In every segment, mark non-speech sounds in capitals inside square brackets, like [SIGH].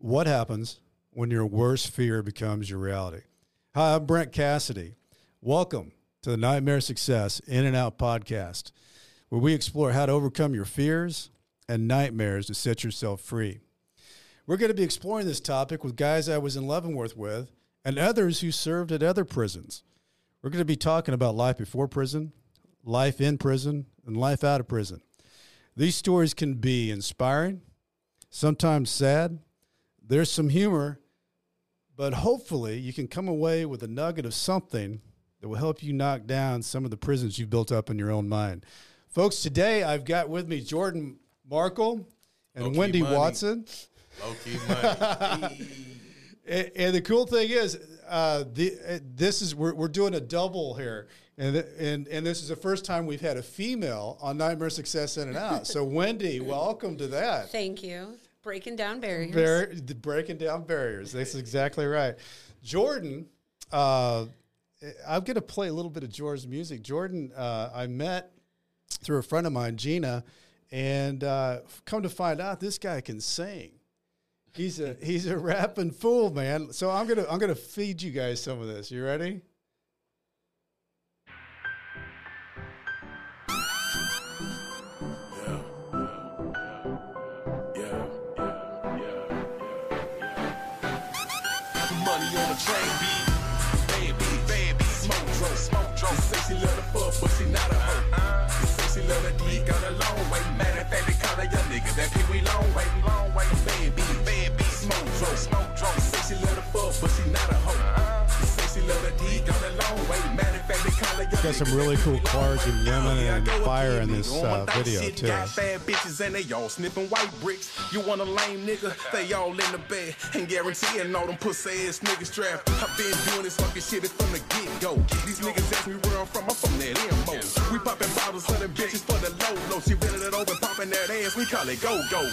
What happens when your worst fear becomes your reality? Hi, I'm Brent Cassidy. Welcome to the Nightmare Success In and Out podcast, where we explore how to overcome your fears and nightmares to set yourself free. We're going to be exploring this topic with guys I was in Leavenworth with and others who served at other prisons. We're going to be talking about life before prison, life in prison, and life out of prison. These stories can be inspiring, sometimes sad. There's some humor, but hopefully you can come away with a nugget of something that will help you knock down some of the prisons you've built up in your own mind. Folks, today I've got with me Jordan Markle and Low-key Wendy money. Watson. Low key money. [LAUGHS] And, and the cool thing is, uh, the uh, this is we're, we're doing a double here, and and and this is the first time we've had a female on Nightmare Success In and Out. So Wendy, welcome to that. Thank you. Breaking down barriers. Bar- breaking down barriers. That's exactly right. Jordan, uh, I'm going to play a little bit of Jordan's music. Jordan, uh, I met through a friend of mine, Gina, and uh, come to find out, this guy can sing. He's a he's a rapping fool, man. So I'm gonna I'm gonna feed you guys some of this. You ready? That. Pee we long way, Got some really cool cars and women and fire in this, uh, video, too. Got bad bitches and they all white bricks. You want a lame nigga? They all in the bed and guaranteeing all them pussy ass niggas trapped. I've been doing this fucking shit from the get go. These niggas ask me where I'm from, I'm from that. We popping bottles bitches for the low low. She it over, popping that ass, we call it go go.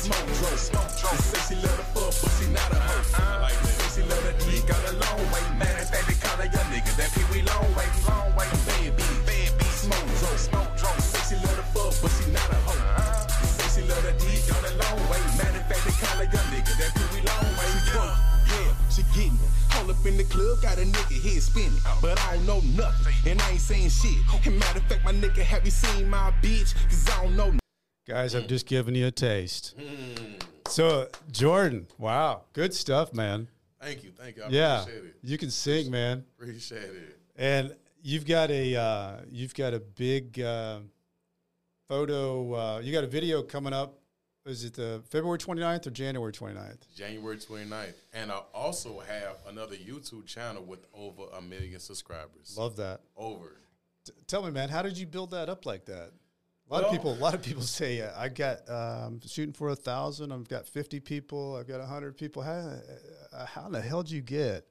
Smoke say she love the and saying shit. And matter of fact, my nigga, have you seen my bitch? Cause I don't know Guys, I'm just giving you a taste. So Jordan, wow, good stuff, man. Thank you, thank you. I Yeah, appreciate it. you can sing, man. Appreciate it. And you've got a uh, you've got a big uh, photo. Uh, you got a video coming up. Is it the February 29th or January 29th? January 29th. And I also have another YouTube channel with over a million subscribers. Love that. Over. T- tell me, man, how did you build that up like that? A lot of people, a lot of people [LAUGHS] say uh, I got um, shooting for a thousand. I've got 50 people. I've got hundred people. How, uh, how in the hell did you get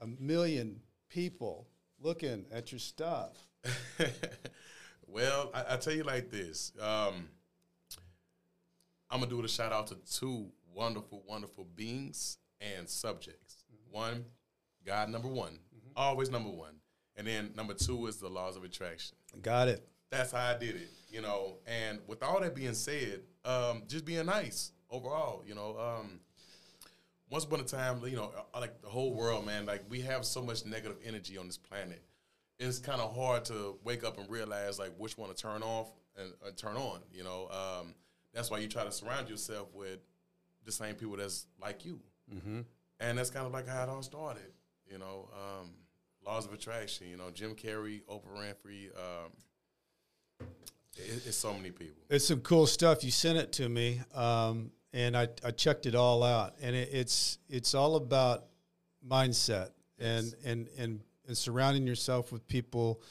a million people looking at your stuff? [LAUGHS] well, I, I tell you like this. Um, I'm gonna do a shout out to two wonderful, wonderful beings and subjects. One, God number one, always number one, and then number two is the laws of attraction. Got it. That's how I did it, you know. And with all that being said, um, just being nice overall, you know. Um, once upon a time, you know, uh, like the whole world, man, like we have so much negative energy on this planet. It's kind of hard to wake up and realize like which one to turn off and uh, turn on. You know, um, that's why you try to surround yourself with the same people that's like you, mm-hmm. and that's kind of like how it all started. You know, um, laws of attraction. You know, Jim Carrey, Oprah Winfrey. Um, it, it's so many people. It's some cool stuff. You sent it to me, um, and I, I checked it all out. And it, it's it's all about mindset and, and and and surrounding yourself with people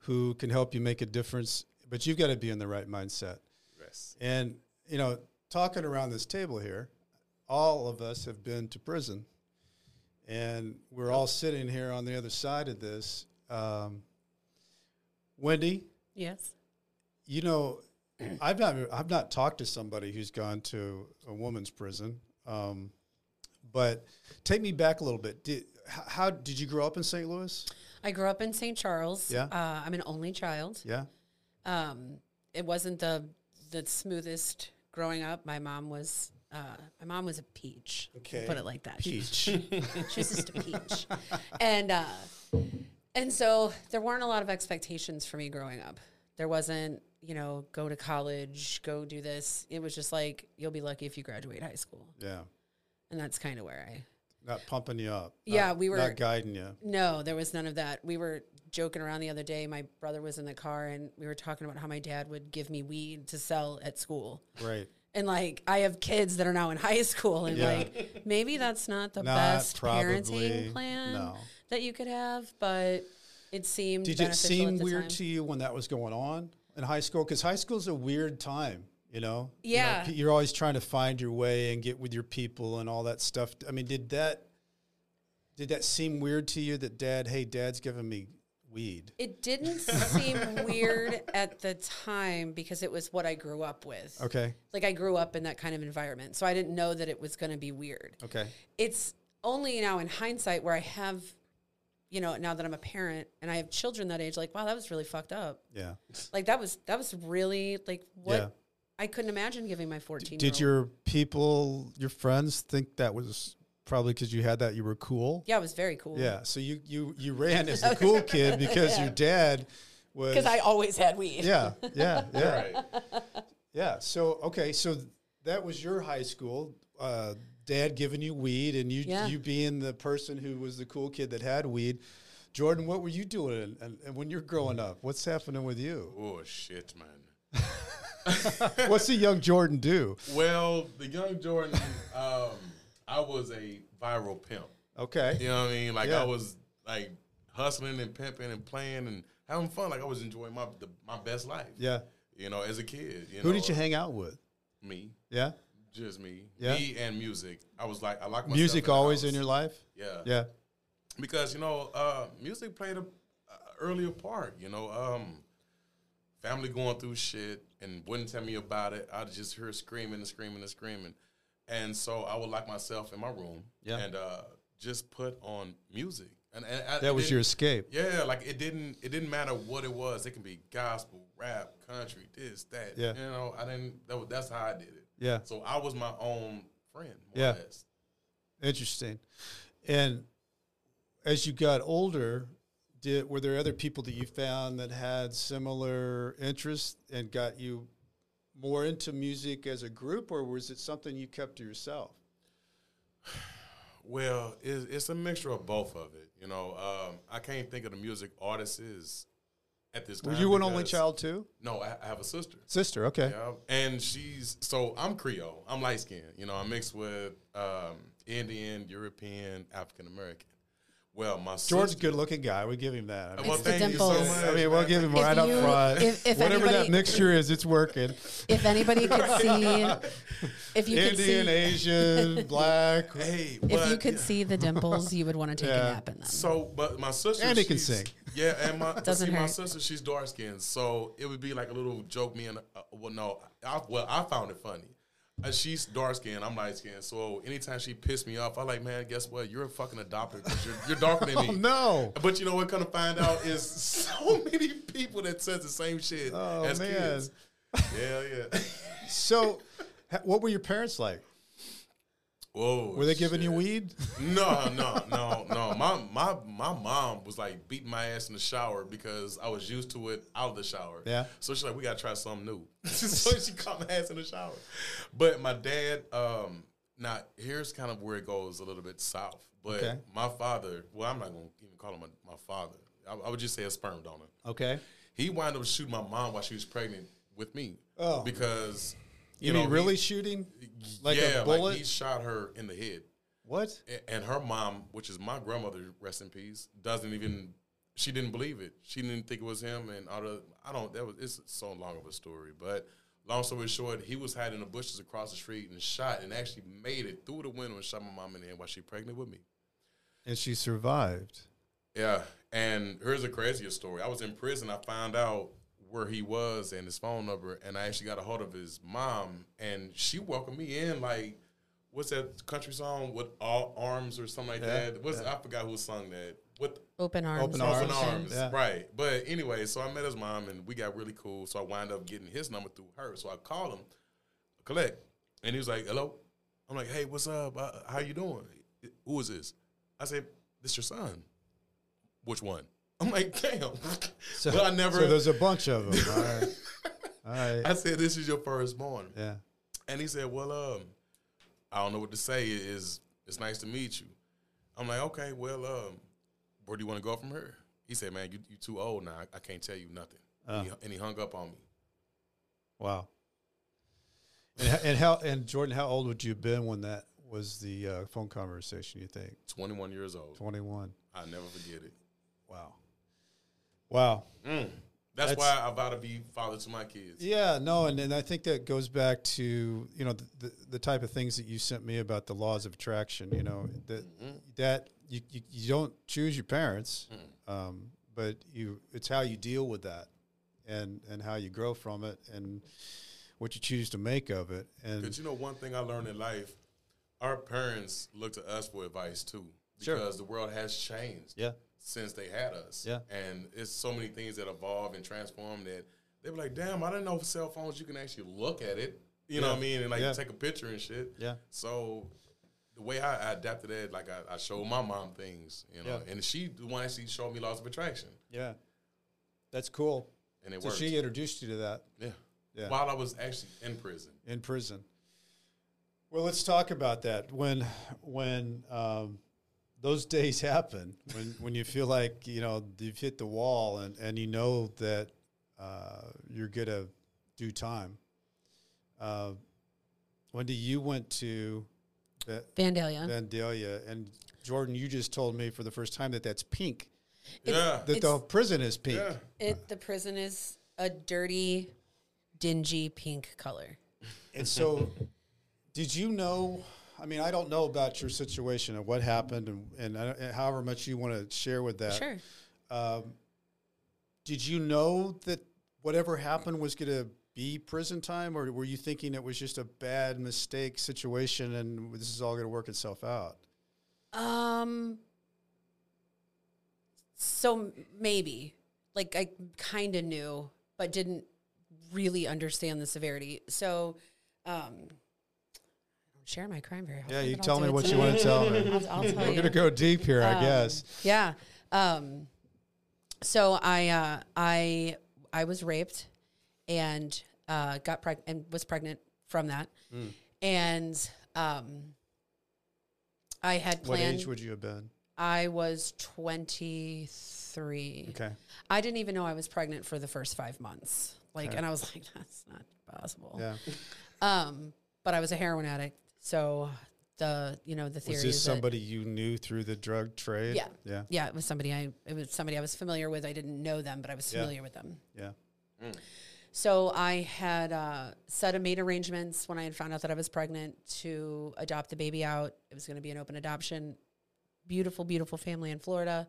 who can help you make a difference. But you've got to be in the right mindset. Yes. And you know, talking around this table here, all of us have been to prison, and we're all sitting here on the other side of this. Um, Wendy, Yes. you know, I've not I've not talked to somebody who's gone to a woman's prison, um, but take me back a little bit. Did how, how did you grow up in St. Louis? I grew up in St. Charles. Yeah. Uh, I'm an only child. Yeah, Um, it wasn't the the smoothest growing up. My mom was Uh, my mom was a peach. Okay. Put it like that. Peach. [LAUGHS] She was just a peach. and uh, and so there weren't a lot of expectations for me growing up. There wasn't, you know, go to college, go do this. It was just like you'll be lucky if you graduate high school, yeah. and that's kind of where I. Not pumping you up. Yeah, Not- we were- not guiding you. No, there was none of that. We were joking around the other day. My brother was in the car, and we were talking about how my dad would give me weed to sell at school. Right. And like I have kids that are now in high school, and Yeah. like maybe that's not the Not best parenting plan no. that you could have, but it seemed. Did it seem weird time. to you when that was going on in high school? Because high school is a weird time, you know? You know, Yeah. you're always trying to find your way and get with your people and all that stuff. I mean, did that did that seem weird to you that dad, hey, dad's giving me weed? It didn't seem weird at the time because it was what I grew up with. Okay. Like I grew up in that kind of environment, so I didn't know that it was going to be weird. Okay. it's only now in hindsight where I have, you know, now that I'm a parent and I have children that age, like, wow, that was really fucked up. Yeah. Like that was that was really like what Yeah. I couldn't imagine giving my 14 Did your people, your friends think that was probably because you had that you were cool? Yeah, it was very cool. Yeah. So you you you ran as the [LAUGHS] cool kid because your dad was Because I always had weed. Yeah, yeah, [LAUGHS] yeah. Right. Yeah. So okay, so that was your high school. Uh, dad giving you weed, and you Yeah. you being the person who was the cool kid that had weed. Jordan, what were you doing? And, and when you're growing up, what's happening with you? Oh shit, man. [LAUGHS] What's the young Jordan do? Well, the young Jordan, um, I was a viral pimp. Okay. You know what I mean? Like Yeah. I was like hustling and pimping and playing and having fun. Like I was enjoying my the, my best life. Yeah. You know, as a kid. You Who know, did you hang out with? Me, Yeah. just me. Yeah. Me and music. I was like, I like Music the always house. in your life. Yeah. Yeah. because you know uh, music played a, a earlier part. You know, um, family going through shit and wouldn't tell me about it. I'd just hear screaming and screaming and screaming, and so I would lock myself in my room Yeah. and uh, just put on music. And, and I, That was your escape. yeah, like it didn't it didn't matter what it was. It can be gospel, rap, country, this, that. Yeah. you know, I didn't. That was, that's how I did it. Yeah. So I was my own friend. More Yeah. Or less. Interesting. And as you got older, did were there other people that you found that had similar interests and got you more into music as a group, or was it something you kept to yourself? [SIGHS] Well, it's, it's a mixture of both of it. You know, um, I can't think of the music artists is at this. Were you an only child too? No, I, I have a sister. Sister, okay. Yeah, and she's so I'm Creole. I'm light skinned. You know, I'm mixed with um, Indian, European, African American. Well, my George's sister, good looking guy. We give him that. I mean, Well, It's the thank you so much. I mean, we'll give him If right up you- front. if- if Whatever that mixture is, it's working. If anybody could [LAUGHS] see, if you could Indian, see, Asian, [LAUGHS] black. Hey, if you could yeah. see the dimples, you would want to take Yeah. a nap in them. So, but my sister, And he can she's- sing. Yeah, and my Doesn't see, my sister, she's dark skinned, so it would be like a little joke. Me and uh, well, no, I, well, I found it funny. Uh, she's dark skinned, I'm light skinned, so anytime she pissed me off, I like, man, guess what? You're a fucking adopted because you're, you're darker than [LAUGHS] me. Oh no! But you know what? Kind of find out is [LAUGHS] so many people that says the same shit Oh, as man. kids. Yeah, yeah. [LAUGHS] So, ha- what were your parents like? Whoa, Were they giving you weed? No, no, [LAUGHS] no, no. My my my mom was like beating my ass in the shower because I was used to it out of the shower. Yeah. So she's like, we gotta try something new. [LAUGHS] so she caught my ass in the shower. But my dad, um, now here's kind of where it goes a little bit south. But Okay. my father, well, I'm not gonna even call him my, my father. I, I would just say a sperm donor. Okay. He wound up shooting my mom while she was pregnant with me. Oh. Because You, know, mean he- really shooting? Like yeah, a bullet? like he shot her in the head. what? And her mom, which is my grandmother, rest in peace, doesn't even she didn't believe it. She didn't think it was him, and all the I don't. That was it's so long of a story, but long story short, he was hiding in the bushes across the street and shot, and actually made it through the window and shot my mom in the head while she pregnant with me. And she survived. Yeah, and here's the craziest story. I was in prison. I found out where he was and his phone number, and I actually got a hold of his mom, and she welcomed me in like, what's that country song with all arms or something like Yeah, that? What's I forgot who sung that. With Open arms. Open open Arms. arms, Yeah. right? But anyway, so I met his mom, and we got really cool. So I wound up getting his number through her. So I called him, collect, and he was like, "Hello." I'm like, hey, what's up? Uh, how you doing? Who is this? I said, this your son. Which one? I'm like, damn. So, but I never. So there's a bunch of them. All right. [LAUGHS] All right. I said, this is your firstborn. Yeah. And he said, well, um, I don't know what to say. It is it's nice to meet you. I'm like, okay, well, um, where do you want to go from here? He said, man, you you too old now. I, I can't tell you nothing. And, he, and he hung up on me. Wow. And, and how and Jordan, how old would you have been when that was the uh, phone conversation? You think 21 years old. twenty one? I'll never forget it. Wow. Wow. Mm. That's, That's- why I vow to be father to my kids. Yeah, no, and, and I think that goes back to you know the, the, the type of things that you sent me about the laws of attraction. You know that mm-hmm. that you, you, you don't choose your parents, mm. um, but you it's how you deal with that, and and how you grow from it, and what you choose to make of it. And Because you know, one thing I learned in life, our parents look to us for advice too, Sure. because the world has changed. yeah, since they had us. Yeah. And it's so many things that evolve and transform that they were like, damn, I didn't know for cell phones you can actually look at it. You know what I mean? And like Yeah. take a picture and shit. Yeah. So the way I, I adapted it, like I, I showed my mom things, you know, Yeah. and she the one she showed me laws of attraction. yeah, that's cool. And it So worked. she introduced you to that yeah. Yeah. While I was actually in prison. in prison. Well, let's talk about that. When when um, those [LAUGHS] days happen, when when you feel like you know you've hit the wall and and you know that uh, you're gonna do time. Uh, Wendy, you went to Va- Vandalia. Vandalia, and Jordan, you just told me for the first time that that's pink. yeah. That the prison is pink. yeah. It the prison is a dirty, dingy pink color. And so, did you know? I mean, I don't know about your situation and what happened, and, and, I, and however much you want to share with that. Sure. Did you know that whatever happened was going to be prison time, or were you thinking it was just a bad mistake situation and this is all going to work itself out? Um. So maybe, like I kind of knew, but didn't really understand the severity. So, um, share my crime very often. Yeah, you tell me what you want to tell me. [LAUGHS] I'll, I'll tell We're you. going to go deep here, I Um, guess. Yeah. Um, so I uh, I I was raped and uh, got preg- and was pregnant from that, Hmm. and um, I had What age would you have been? I was twenty three. Okay. I didn't even know I was pregnant for the first five months. Like, Okay. and I was [LAUGHS] like, that's not possible. Yeah. Um, but I was a heroin addict, so the you know the theory Was this is that- somebody you knew through the drug trade? Yeah. Yeah. yeah, it was somebody I it was somebody I was familiar with. I didn't know them, but I was Yeah. familiar with them. Yeah. So I had uh, set and made arrangements when I had found out that I was pregnant to adopt the baby out. It was going to be an open adoption. Beautiful, beautiful family in Florida,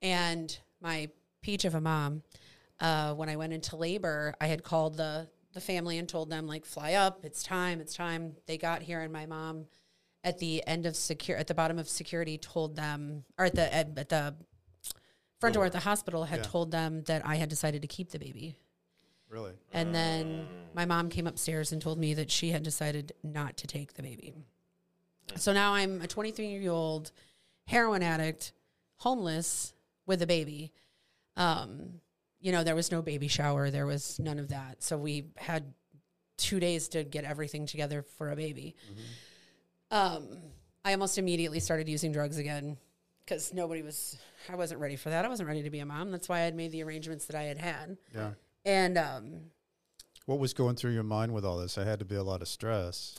and my peach of a mom. Uh, when I went into labor, I had called the the family and told them like, "Fly up! It's time! It's time!" They got here, and my mom, at the end of secure, at the bottom of security, told them, or at the at, at the front door at the hospital, had Yeah. told them that I had decided to keep the baby. Really? And then my mom came upstairs and told me that she had decided not to take the baby. So now I'm a 23 year old heroin addict, homeless with a baby. Um, you know, there was no baby shower, there was none of that. So we had two days to get everything together for a baby. Um, I almost immediately started using drugs again because nobody was, I wasn't ready for that. I wasn't ready to be a mom. That's why I had made the arrangements that I had had. Yeah. And um, What was going through your mind with all this? I had to be a lot of stress,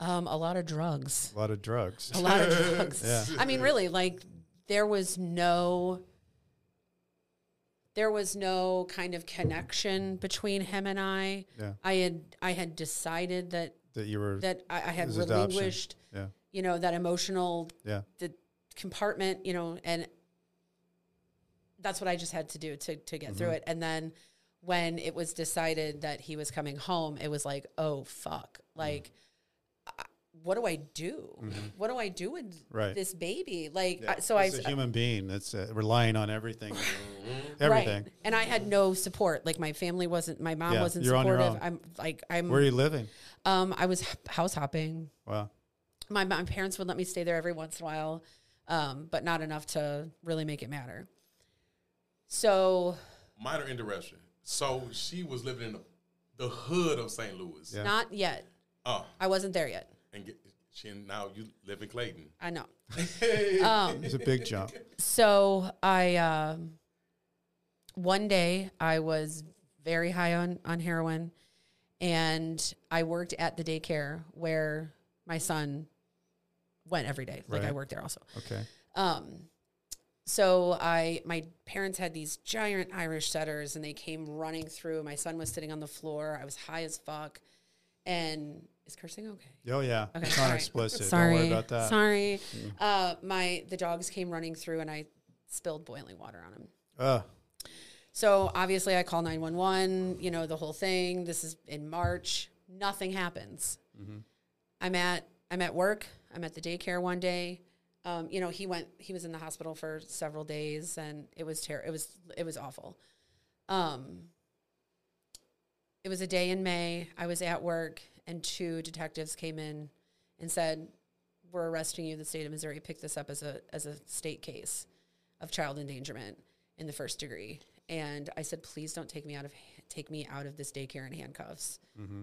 um, a lot of drugs. a lot of drugs. A lot of [LAUGHS] drugs. Yeah. I mean, really, like there was no there was no kind of connection between him and I. Yeah. I had I had decided that That you were. that I, I had relinquished, yeah. you know, that emotional Yeah. the compartment, you know, and that's what I just had to do to to get Mm-hmm. through it. And then when it was decided that he was coming home, it was like, oh fuck, Mm. like I- what do I do? What do I do with Mm-hmm. Right. this baby? Like, Yeah. I, so I, It's a human being that's uh, relying on everything, right. everything. And I had no support. Like my family wasn't, my mom Yeah, wasn't you're on your supportive. own. I'm like, I'm, Where are you living? um, I was h- house hopping. Wow. My, my parents would let me stay there every once in a while, um, but not enough to really make it matter. So Minor interruption. So she was living in the, the hood of St. Louis. Yeah. not yet. Oh, I wasn't there yet. And get, she now you live in Clayton. I know. [LAUGHS] It's a big jump. So I um, one day I was very high on on heroin, and I worked at the daycare where my son went every day. Like I worked there also. Okay. Um, so I my parents had these giant Irish setters, and they came running through. My son was sitting on the floor. I was high as fuck, and is cursing okay? Oh yeah. Okay, it's not sorry. explicit. Sorry, Don't worry about that. Mm. Sorry. Uh, my the dogs came running through, and I spilled boiling water on them. Uh, So obviously, I call nine one one. You know the whole thing. This is in March. Nothing happens. Mm-hmm. I'm at I'm at work. I'm at the daycare one day. Um, you know he went. He was in the hospital for several days, and it was terrible. It was it was awful. Um, it was a day in May. I was at work, and two detectives came in and said, "We're arresting you." The state of Missouri picked this up as a as a state case of child endangerment in the first degree. And I said, "Please don't take me out of take me out of this daycare in handcuffs.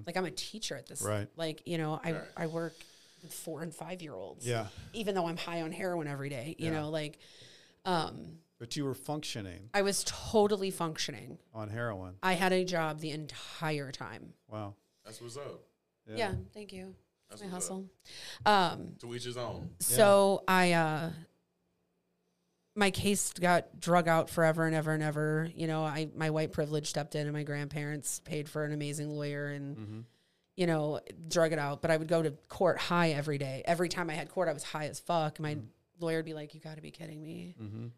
Like I'm a teacher at this. Right. Like you know, I I work with four and five year olds. Yeah. Even though I'm high on heroin every day, you Yeah. know, like um, but you were functioning I was totally functioning. on heroin. I had a job the entire time. Wow. That's what's up. Yeah, thank you. That's my hustle. Um, To each his own. So I, uh, my case got drug out forever and ever and ever. You know, I my white privilege stepped in, and my grandparents paid for an amazing lawyer, and you know, drug it out. But I would go to court high every day. Every time I had court, I was high as fuck. My lawyer would be like, "You got to be kidding me!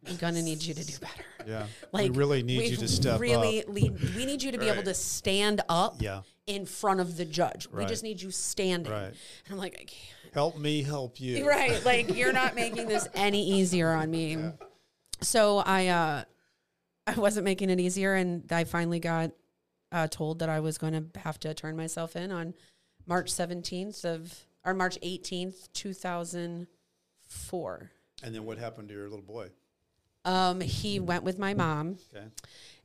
I'm gonna need you to do better." Yeah. [LAUGHS] Like we really need we you to step really up. Need, we need you to be able to stand up Yeah. in front of the judge. We just need you standing. Right. And I'm like, I can't. Help me help you. [LAUGHS] Right. Like you're not making this [LAUGHS] any easier on me. So I uh I wasn't making it easier and I finally got uh told that I was going to have to turn myself in on March 17th of or March 18th, 2004. And then what happened to your little boy? Um he went with my mom Okay.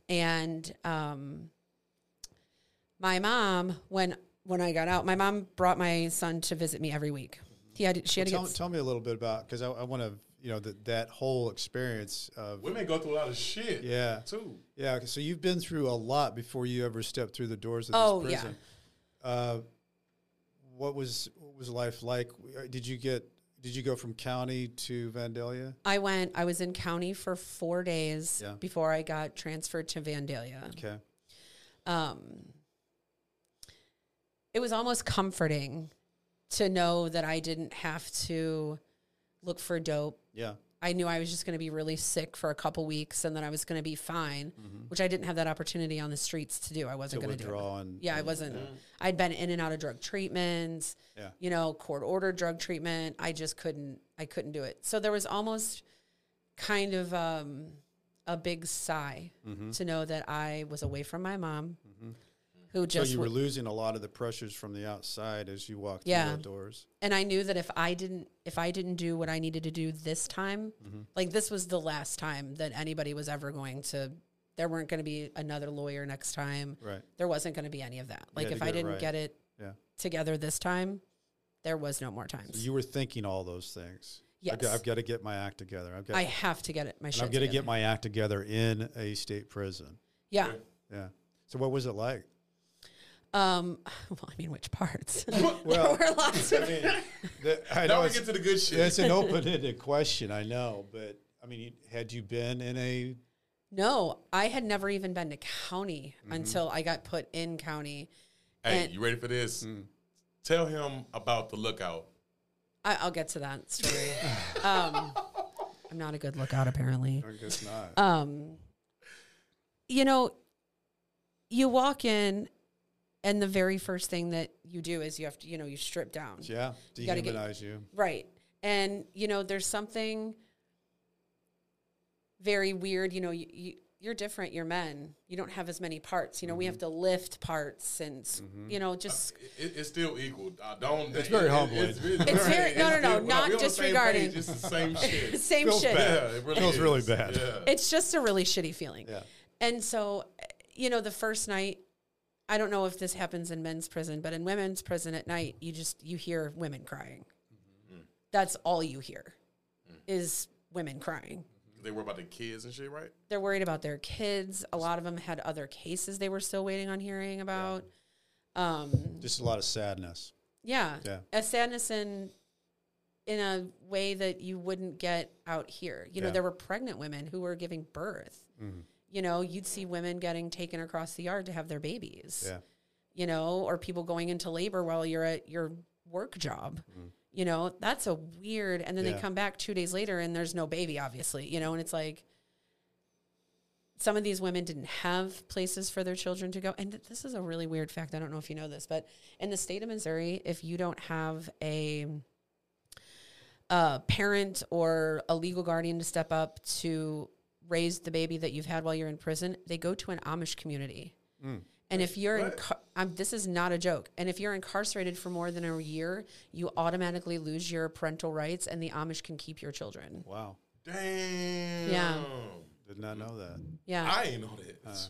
and um my mom when when I got out, my mom brought my son to visit me every week. He had she had Tell, to get tell me a little bit about because I, I want to you know that that whole experience of Women go through a lot of shit. yeah Too. yeah. So you've been through a lot before you ever stepped through the doors of this Oh, yeah. prison. Uh, what was what was life like? Uh, Did you get did you go from county to Vandalia? I went. I was in county for four days Yeah. before I got transferred to Vandalia. Okay. Um, it was almost comforting to know that I didn't have to look for dope. Yeah. I knew I was just going to be really sick for a couple weeks and then I was going to be fine, which I didn't have that opportunity on the streets to do. I wasn't going to do it. and Yeah, I wasn't. I'd been in and out of drug treatments. Yeah. You know, court ordered drug treatment. I just couldn't. I couldn't do it. So there was almost kind of um, a big sigh Mm-hmm. to know that I was away from my mom, who So you were w- losing a lot of the pressures from the outside as you walked Yeah. through the doors. and I knew that if I didn't if I didn't do what I needed to do this time, Mm-hmm. like this was the last time that anybody was ever going to. There weren't going to be another lawyer next time. Right. There wasn't going to be any of that. Like if I didn't right. get it Yeah. together this time, there was no more times. So you were thinking all those things. I've got, Yes. I've got to get my act together. I've got I have to get it. My shit. I'm going to get my act together in a state prison. yeah. Yeah. So what was it like? Um. [LAUGHS] Well, I mean, which parts? [LAUGHS] Well, there were lots of. The- I Now know we it's, get to the good shit. it's an [LAUGHS] open-ended question. I know, but I mean, had you been in a No, I had never even been to county Mm-hmm. until I got put in county. hey, and- you ready for this? Mm. Tell him about the lookout. I, I'll get to that story. um, I'm not a good lookout, apparently. I guess not. Um, you know, you walk in and the very first thing that you do is you have to, you know, you strip down. Yeah, You gotta get- dehumanize you. Right. And, you know, there's something very weird. You know, you, you, you're different. You're men. You don't have as many parts. You know, we have mm-hmm. to lift parts and, s mm-hmm. you know, uh, just. It, it's still equal. I don't. It's very humbling. It's very- no, no, no, not disregarding. It's the same [LAUGHS] shit. Same Feels shit. bad. Yeah, it really Feels really bad. Yeah. It's just a really shitty feeling. Yeah. And so, you know, the first night, I don't know if this happens in men's prison, but in women's prison at night, you just you hear women crying. Mm-hmm. That's all you hear mm-hmm. is women crying. Mm-hmm. They were about the kids and shit, right? They're worried about their kids. A lot of them had other cases they were still waiting on hearing about. Um, Just a lot of sadness. yeah. Yeah. A sadness in in a way that you wouldn't get out here. You know, there were pregnant women who were giving birth. You know, you'd see women getting taken across the yard to have their babies. Yeah. You know, or people going into labor while you're at your work job. Mm-hmm. You know, that's a weird and then Yeah. they come back 2 days later and there's no baby obviously, you know, and it's like some of these women didn't have places for their children to go. And th- this is a really weird fact. I don't know if you know this, but in the state of Missouri, if you don't have a a parent or a legal guardian to step up to raise the baby that you've had while you're in prison, they go to an Amish community. And if you're, incar- um, this is not a joke. And if you're incarcerated for more than a year, you automatically lose your parental rights, and the Amish can keep your children. Wow. Damn. Yeah. Did not know that. Yeah, I ain't know that.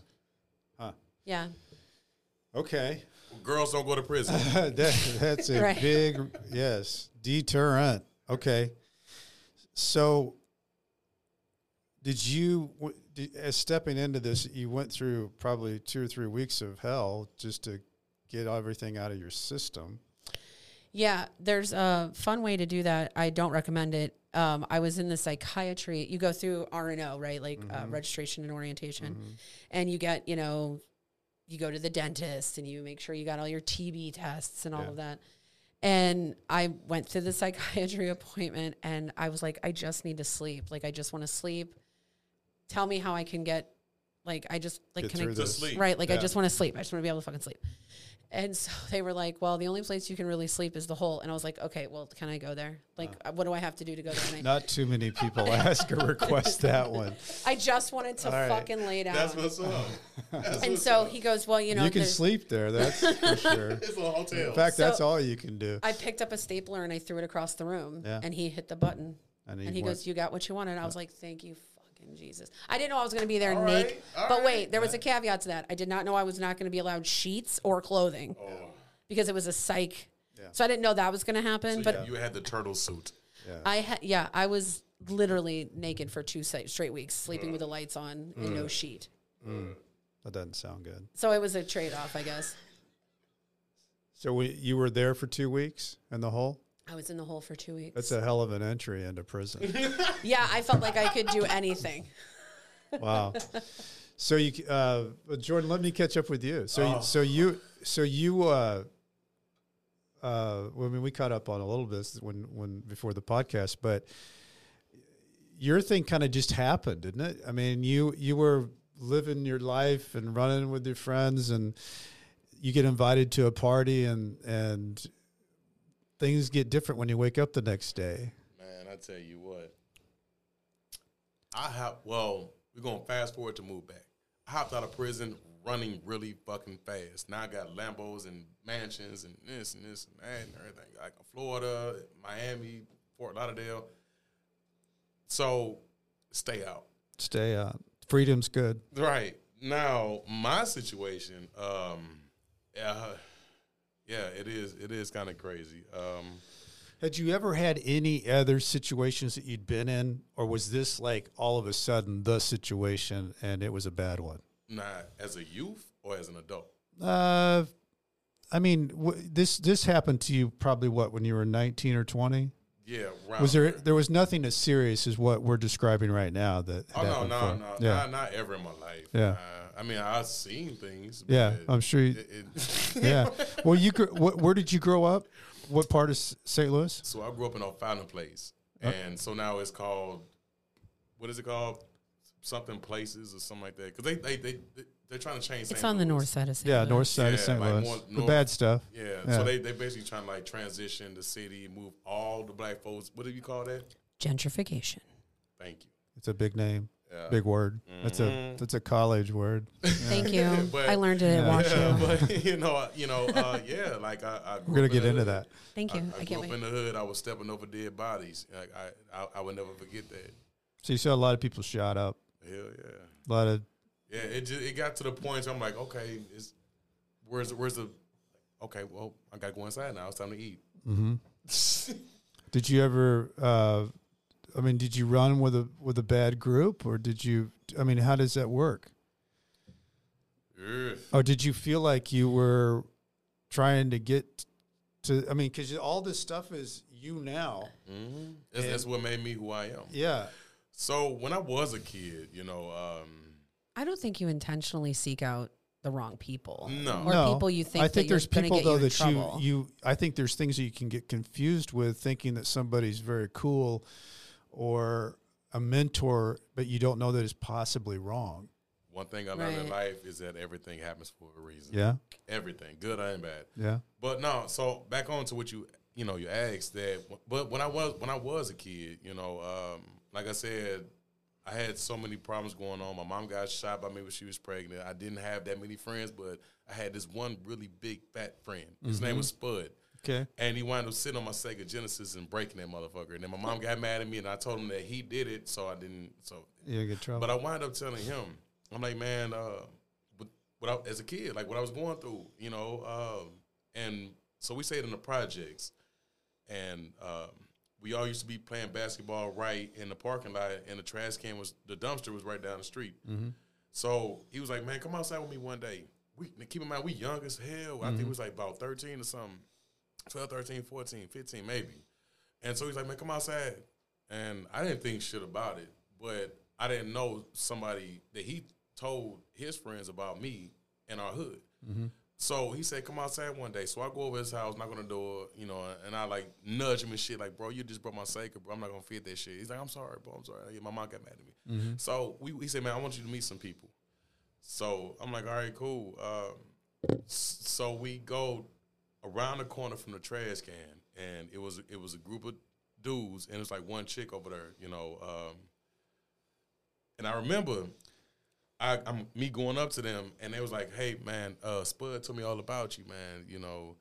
Huh. yeah. Okay. Girls don't go to prison. [LAUGHS] that, that's a [LAUGHS] Right. big yes deterrent. Okay, so did you did, as stepping into this? You went through probably two or three weeks of hell just to get everything out of your system. Yeah, there's a fun way to do that. I don't recommend it. Um, I was in the psychiatry. You go through RNO, right? Like uh, registration and orientation, and you get, you know, you go to the dentist and you make sure you got all your TB tests and all Yeah. of that. And I went to the [LAUGHS] psychiatry appointment, and I was like, I just need to sleep. Like, I just want to sleep. Tell me how I can get, like, I just like Get can I through this. sleep. Right. Like I just want to sleep. I just want to be able to fucking sleep. And so [LAUGHS] they were like, well, the only place you can really sleep is the hole. And I was like, okay, well, can I go there? Like, uh, what do I have to do to go there? [LAUGHS] Not too many people [LAUGHS] ask or request that one. I just wanted to All right. fucking lay down. That's what's up. That's and what's so up. he goes, well, you know, you can sleep there. That's for sure. It's a hotel. In fact, that's all you can do. I picked up a stapler and I threw it across the room. Yeah. And he hit the button. And And he he, goes, you got what you wanted. I was like, thank you, fucking Jesus. I didn't know I was going to be there All naked. right, but right. wait, there was a caveat to that. I did not know I was not going to be allowed sheets or clothing Oh. because it was a psych. Yeah. So I didn't know that was going to happen. So but you had the turtle suit. I had yeah, I was literally naked for two sa- straight weeks, sleeping with the lights on and Mm. no sheet. That doesn't sound good. So it was a trade off, I guess. So we, you were there for two weeks in the hole. I was in the hole for two weeks. That's a hell of an entry into prison. [LAUGHS] yeah, I felt like I could do anything. Wow. So you, uh, Jordan, let me catch up with you. So, Oh. you, so you, so you, uh, uh, I mean, we caught up on a little bit when, when before the podcast, but your thing kind of just happened, didn't it? I mean, you, you were living your life and running with your friends, and you get invited to a party, and and things get different when you wake up the next day. Man, I tell you what. I have well, we're gonna fast forward to move back. I hopped out of prison running really fucking fast. Now I got Lambos and mansions and this and this and that and everything. Like Florida, Miami, Fort Lauderdale. So stay out. Stay out. Freedom's good. Right. Now, my situation, um, yeah, yeah, it is it is kind of crazy. Um Had you ever had any other situations that you'd been in, or was this like all of a sudden the situation and it was a bad one? not as a youth or as an adult. Uh, I mean, w- this this happened to you probably what when you were nineteen or twenty. Yeah, Was there there was nothing as serious as what we're describing right now that? Oh no, no, no, Yeah, not, not ever in my life. Yeah. uh, I mean I've seen things. Yeah, I'm sure you- It, it- [LAUGHS] yeah. Well, you gr- wh- where did you grow up? What part of St. Louis? so I grew up in O'Fallon Place, uh. and so now it's called what is it called? Something places or something like that. Because they, they they they're trying to change. It's St. on the north side of St. Yeah, Louis. north side of St. like Louis. more the bad stuff. Yeah, Yeah. so they they basically trying to like transition the city, move all the black folks. What do you call that? Gentrification. Thank you. It's a big name, Yeah. big word. That's a Mhm. that's a college word. [LAUGHS] Thank you. [LAUGHS] But- I learned it at Yeah. Wash Yeah, but [LAUGHS] you know, you know, uh, yeah, like I, I grew We're gonna in get into hood. that. Thank you. I, I, I grew can't up wait. in the hood. I was stepping over dead bodies. Like I, I, I would never forget that. So you saw a lot of people shot up. Hell yeah. A lot of Yeah, it just it got to the point. where I'm like, okay, is where's where's the okay? Well, I got to go inside now. It's time to eat. Mm-hmm. Did you ever? Uh, I mean, did you run with a with a bad group, or did you? I mean, how does that work? Ugh. Or did you feel like you were trying to get to? I mean, because all this stuff is you now. Mhm. That's, that's what made me who I am. Yeah. So when I was a kid, you know, um, I don't think you intentionally seek out the wrong people. No. Or no, people you think I that think you're there's gonna people though you that trouble. you you. I think there's things that you can get confused with, thinking that somebody's very cool, or a mentor, but you don't know that it's possibly wrong. one thing I learned in life is that everything happens for a reason. Yeah. everything, good and bad. Yeah. But no, so back on to what you you know you asked that. But when I was when I was a kid, you know, um, like I said, I had so many problems going on. My mom got shot by me when she was pregnant. I didn't have that many friends, but I had this one really big fat friend. His name was Spud. Okay. And he wound up sitting on my Sega Genesis and breaking that motherfucker. And then my mom got mad at me, and I told him that he did it, so I didn't. So, You get trouble. but I wound up telling him, I'm like, man, uh, what, what I, as a kid, like what I was going through, you know, um, and so we stayed in the projects, and um, we all used to be playing basketball right in the parking lot, and the trash can was the dumpster was right down the street. So he was like, man, come outside with me one day. We keep in mind we young as hell. I think it was like about 13 or something. 12, 13, 14, 15 maybe. And so he's like, man, come outside. And I didn't think shit about it, but I didn't know somebody that he told his friends about me in our hood. So he said, come outside one day. So I go over his house, knock on the door, you know, and I like nudge him and shit, like, bro, you just broke my Sega, bro. I'm not gonna fit that shit. He's like, I'm sorry, bro. I'm sorry. Yeah, my mom got mad at me. So we, he said, man, I want you to meet some people. So I'm like, all right, cool. Um, so we go around the corner from the trash can, and it was it was a group of dudes, and it's like one chick over there, you know. Um, and I remember, I, I'm me going up to them, and they was like, "Hey, man, uh, Spud told me all about you, man. You know,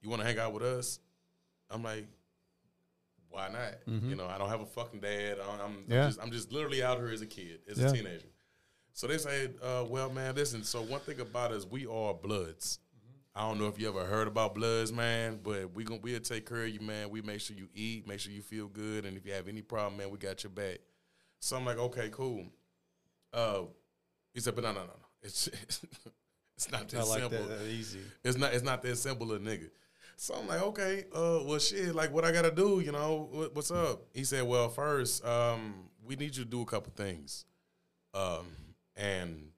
you want to hang out with us?" I'm like, "Why not? You know, I don't have a fucking dad. I- I'm, Yeah. I'm just I'm just literally out here as a kid, as Yeah. a teenager." So they said, uh, "Well, man, listen. So one thing about us, we are Bloods. I don't know if you ever heard about Bloods, man, but we gon' we'll take care of you, man. We make sure you eat, make sure you feel good, and if you have any problem, man, we got your back." So I'm like, "Okay, cool." Uh, he said, "But no, no, no, no. [LAUGHS] It's it's not that I like simple. that, that easy. It's not it's not that simple, a nigga." So I'm like, okay, uh, well, shit, like, what I gotta do, you know, what, what's up? He said, well, first, um, we need you to do a couple things, um, and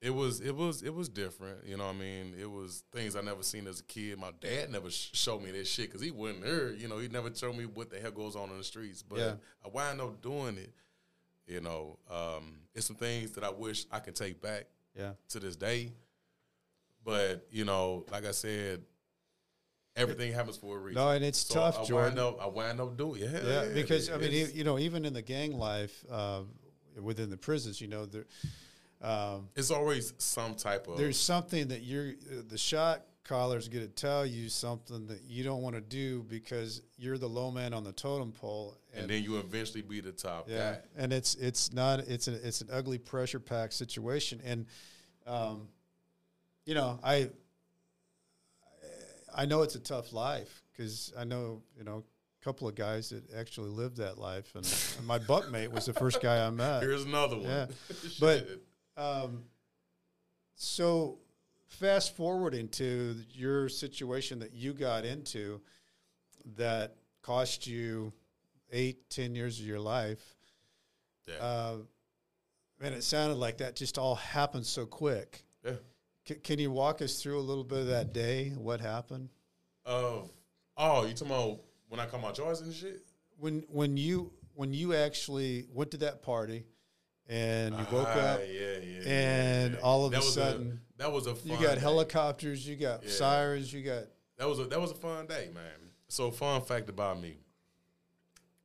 it was it was it was different, you know. what I mean, it was things I never seen as a kid. My dad never sh- showed me this shit because he wasn't there, you know. He never showed me what the hell goes on in the streets, but Yeah. I wind up doing it. You know, um, it's some things that I wish I could take back Yeah. to this day. But you know, like I said, everything happens for a reason. No, and it's So tough, I Jordan. Wind up, I wind up doing it. Yeah, because I mean, you know, even in the gang life uh, within the prisons, you know, there, um, it's always some type of. there's something that you're uh, the shot caller's going to tell you something that you don't want to do because you're the low man on the totem pole, and then you eventually be the top yeah, guy. and it's it's not it's an it's an ugly pressure packed situation, and um, you know, I I know it's a tough life because I know you know a couple of guys that actually lived that life, and, and my bunkmate was the first guy I met. Here's another one. Yeah. [LAUGHS] But um, so fast forwarding to your situation that you got into that cost you eight, ten years of your life. yeah. Uh, man, it sounded like that just all happened so quick. yeah. C- can you walk us through a little bit of that day? What happened Uh, oh, you talking about when I come my yours and shit? when when you when you actually went to that party and you woke Ah, up. yeah, yeah, and yeah. all of that a sudden, that was a You got day. helicopters, you got sirens, you got That was a that was a fun day, man. So fun fact about me,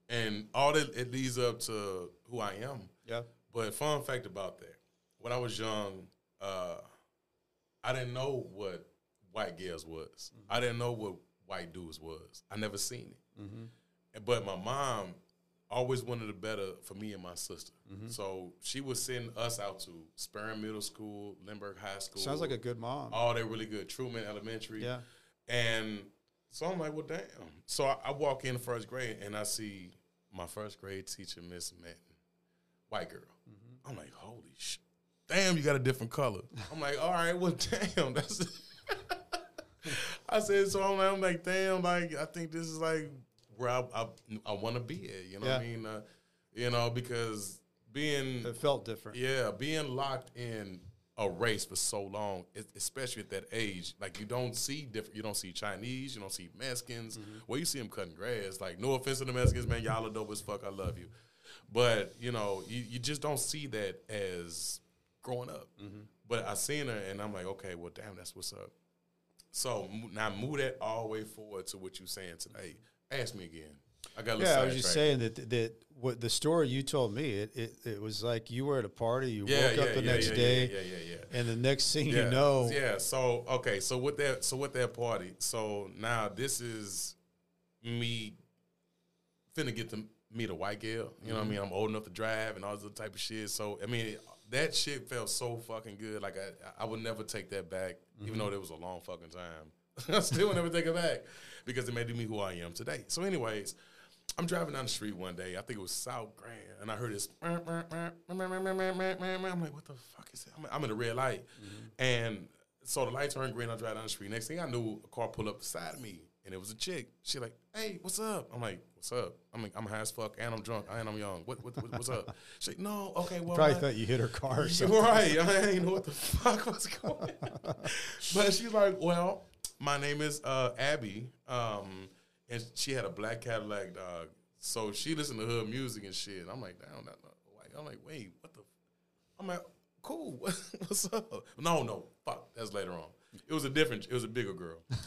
and all that it leads up to who I am. yeah. But fun fact about that, when I was young, uh, I didn't know what white girls was. I didn't know what white dudes was. I never seen it. And- But my mom always wanted the better for me and my sister. So she would send us out to Sperreng Middle School, Lindbergh High School. Sounds like a good mom. Oh, they're really good. Truman Elementary. Yeah. And so I'm like, well, damn. So I, I walk in first grade and I see my first grade teacher, Miss Manton, white girl. Mm-hmm. I'm like, holy sh! Damn, you got a different color. [LAUGHS] I'm like, all right, well, [LAUGHS] damn. That's. [LAUGHS] I said, so I'm like, I'm like, damn, like I think this is like where I I, I want to be at. You know what I mean? Uh, you know, because being It felt different. yeah, being locked in a race for so long, especially at that age, like you don't see different. You don't see Chinese, you don't see Mexicans. Well, you see them cutting grass. Like, no offense to the Mexicans, man, y'all are dope as fuck. I love you, but you know, you, you just don't see that as growing up. But I seen her, and I'm like, okay, well, damn, that's what's up. So now move that all the way forward to what you're saying today. Ask me again. I got Yeah, I was just saying that that what the story you told me, it, it, it was like you were at a party, you Yeah, woke yeah, up the yeah, next day, yeah, yeah, yeah, yeah. and the next thing you know, Yeah. So okay. So with that. So with that party. So now this is me finna get to meet a white girl. You know what I mm-hmm. mean? I'm old enough to drive and all this other type of shit. So I mean, that shit felt so fucking good. Like I, I would never take that back, even though mm-hmm. it was a long fucking time. [LAUGHS] I still would never take it back because it made me who I am today. So, anyways. I'm driving down the street one day. I think it was South Grand, and I heard this. I'm like, what the fuck is that? I'm, in a red light, mm-hmm. and so the light turned green. I drive down the street. Next thing I knew, a car pulled up beside me, and it was a chick. She like, hey, what's up? I'm like, what's up? I'm like, I'm high as fuck, and I'm drunk, and I'm young. What, what, what what's up? [LAUGHS] She like, no, okay, well, probably my- thought you hit her car or [LAUGHS] something. Right. I didn't know what the fuck was going on. but she's like, well, my name is uh, Abby. Um, and she had a black Cadillac dog. So she listened to her music and shit. I'm like, damn, that, not." like, I'm like, wait, what the? F-? I'm like, cool. [LAUGHS] What's up? No, no, fuck. That's later on. It was a different. It was a bigger girl. [LAUGHS]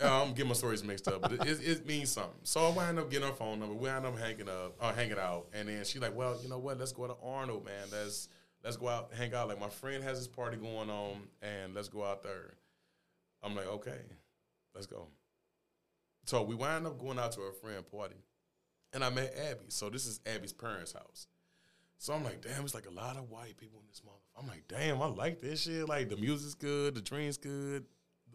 Uh, I'm getting my stories mixed up, but it, it, it means something. So I wound up getting her phone number. We wound up hanging up, uh, hanging out, and then she like, well, you know what? Let's go to Arnold, man. Let's let's go out, hang out. Like my friend has this party going on, and let's go out there. I'm like, okay, let's go. So we wind up going out to a friend party, and I met Abby. So this is Abby's parents' house. So I'm like, damn, it's like a lot of white people in this motherfucker. I'm like, damn, I like this shit. Like the music's good, the drink's good,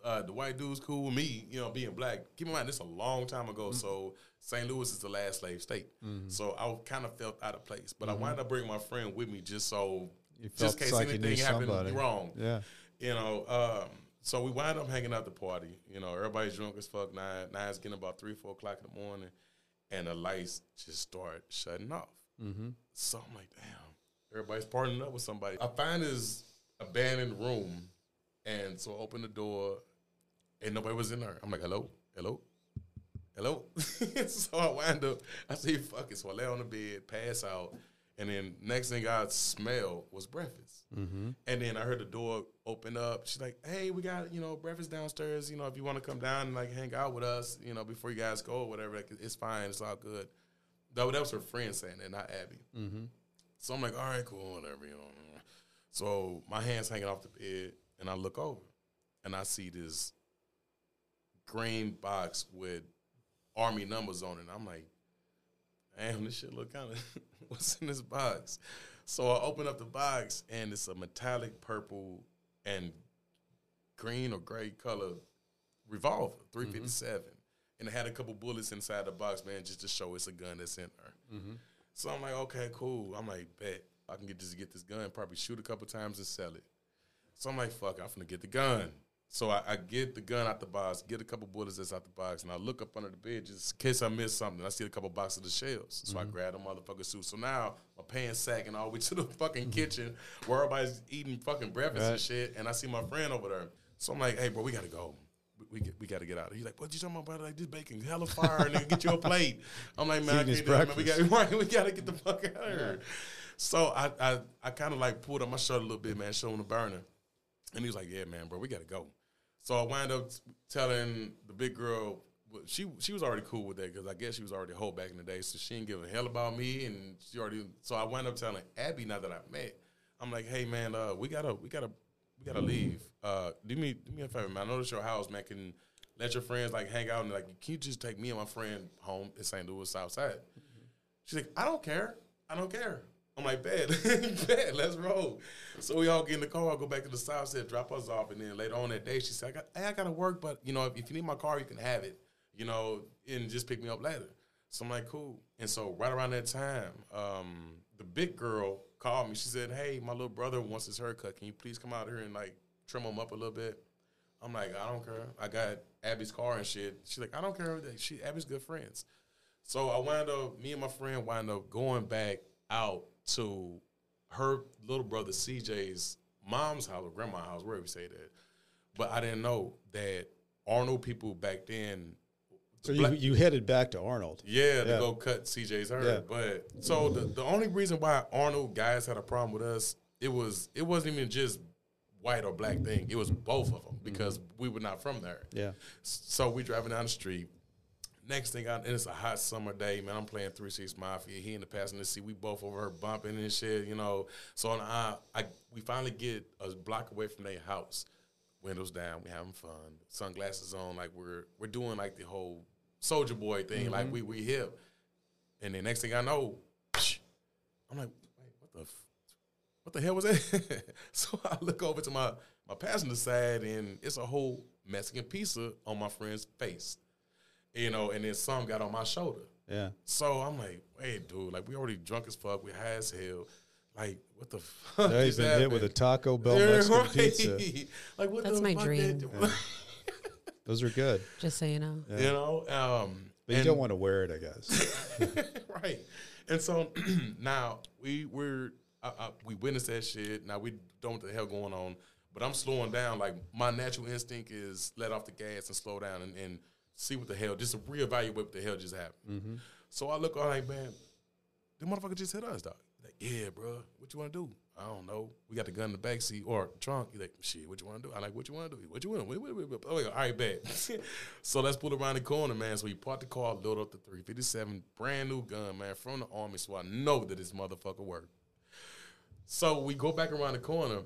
uh, the white dude's cool with me. You know, being black. Keep in mind, this is a long time ago. So St. Louis is the last slave state. So I kind of felt out of place. But I wound up bringing my friend with me just so, just in case like anything happened somebody. wrong. Yeah. You know, um, so we wind up hanging out the party. You know, everybody's drunk as fuck. Nine, nine's getting about three, four o'clock in the morning, and the lights just start shutting off. Mm-hmm. So I'm like, damn, everybody's partnering up with somebody. I find this abandoned room, and so I open the door, and nobody was in there. I'm like, hello, hello, hello. [LAUGHS] so I wind up, I say, fuck it. So I lay on the bed, pass out, and then next thing I smell was breakfast. Mm-hmm. And then I heard the door open up. She's like, "Hey, we got you know breakfast downstairs. You know, if you want to come down and like hang out with us, you know, before you guys go or whatever, like, it's fine. It's all good." That, that was her friend saying that, not Abby. Mm-hmm. So I'm like, "All right, cool, whatever." You know. So my hands hanging off the bed, and I look over, and I see this green box with army numbers on it. And I'm like, damn, this shit look kind of, [LAUGHS] what's in this box? So I open up the box and it's a metallic purple and green or gray color revolver, 357. Mm-hmm. And it had a couple bullets inside the box, man, just to show it's a gun that's in there. Mm-hmm. So I'm like, okay, cool. I'm like, bet I can get just get this gun, probably shoot a couple times and sell it. So I'm like, fuck, I'm gonna get the gun. So I, I get the gun out the box, get a couple bullets that's out the box, and I look up under the bed just in case I miss something. I see a couple boxes of shells. So I grab the motherfucking suit. So now my pants sagging all the way [LAUGHS] to the fucking kitchen where everybody's eating fucking breakfast and shit. And I see my friend over there. So I'm like, hey, bro, we gotta go. we get, we got to get out. He's like, what you talking about, brother? Like this bacon, hella fire, and then get you a plate. I'm like, man, I can't do that, man. We got [LAUGHS] right, we gotta get the fuck out of here. So I I, I kind of like pulled up my shirt a little bit, man, showing the burner, and he was like, yeah, man, bro, we got to go. So I wound up telling the big girl. She she was already cool with that because I guess she was already a hoe back in the day, so she didn't give a hell about me, and she already. So I wound up telling Abby now that I met, I'm like, hey man, uh, we gotta we gotta we gotta leave. Uh, do me do me a favor, man. I know it's your house, man. Can let your friends like hang out and like, can you just take me and my friend home in St. Louis Southside? She's like, I don't care. I don't care. I'm like, bad, [LAUGHS] bad, let's roll. So we all get in the car, go back to the south side, drop us off, and then later on that day, she said, I got, hey, I got to work, but you know, if, if you need my car, you can have it, you know, and just pick me up later. So I'm like, cool. And so right around that time, um, the big girl called me. She said, hey, my little brother wants his haircut. Can you please come out here and like trim him up a little bit? I'm like, I don't care. I got Abby's car and shit. She's like, I don't care. She Abby's good friends. So I wound up, me and my friend wound up going back out to her little brother CJ's mom's house or grandma's house, wherever you say that. But I didn't know that Arnold people back then. So you, you headed back to Arnold. yeah, to Yeah. go cut CJ's hair. Yeah. But so the, the only reason why Arnold guys had a problem with us, it was it wasn't even just white or black thing. It was both of them because we were not from there. Yeah. So we driving down the street. Next thing I, and it's a hot summer day, man. I'm playing Three Six Mafia. He in the passenger seat. We both over her bumping and shit, you know. So I, I, we finally get a block away from their house. Windows down. We having fun. Sunglasses on. Like we're we're doing like the whole Soldier Boy thing. Like mm-hmm. we we hip. And the next thing I know, I'm like, wait, what the, f- what the hell was that? [LAUGHS] so I look over to my my passenger side, and it's a whole Mexican pizza on my friend's face, you know, and then some got on my shoulder. Yeah. So I'm like, wait, dude, like we already drunk as fuck, we high as hell. Like, what the [LAUGHS] fuck? Now he's just been hit with a? Taco Bell Yeah, Mexican right. pizza. [LAUGHS] like, what That's the my fuck dream. that- [LAUGHS] Those are good. Just so you know. You know, um, But you and- don't want to wear it, I guess. right. And so [CLEARS THROAT] now we we're I, I, we witnessed that shit. Now we don't know what the hell going on. But I'm slowing down. Like my natural instinct is let off the gas and slow down and, and see what the hell. Just to reevaluate what the hell just happened. Mm-hmm. So I look all like, man, the motherfucker just hit us, dog. Like, yeah, bro. What you want to do? I don't know. We got the gun in the back seat or trunk. He's like, shit, what you want to do? I like, what you want to do? What you want? Wait, wait, wait, wait. All right, bet. [LAUGHS] so let's pull around the corner, man. So we parked the car, load up the 357, brand new gun, man, from the army. So I know that this motherfucker worked. So we go back around the corner,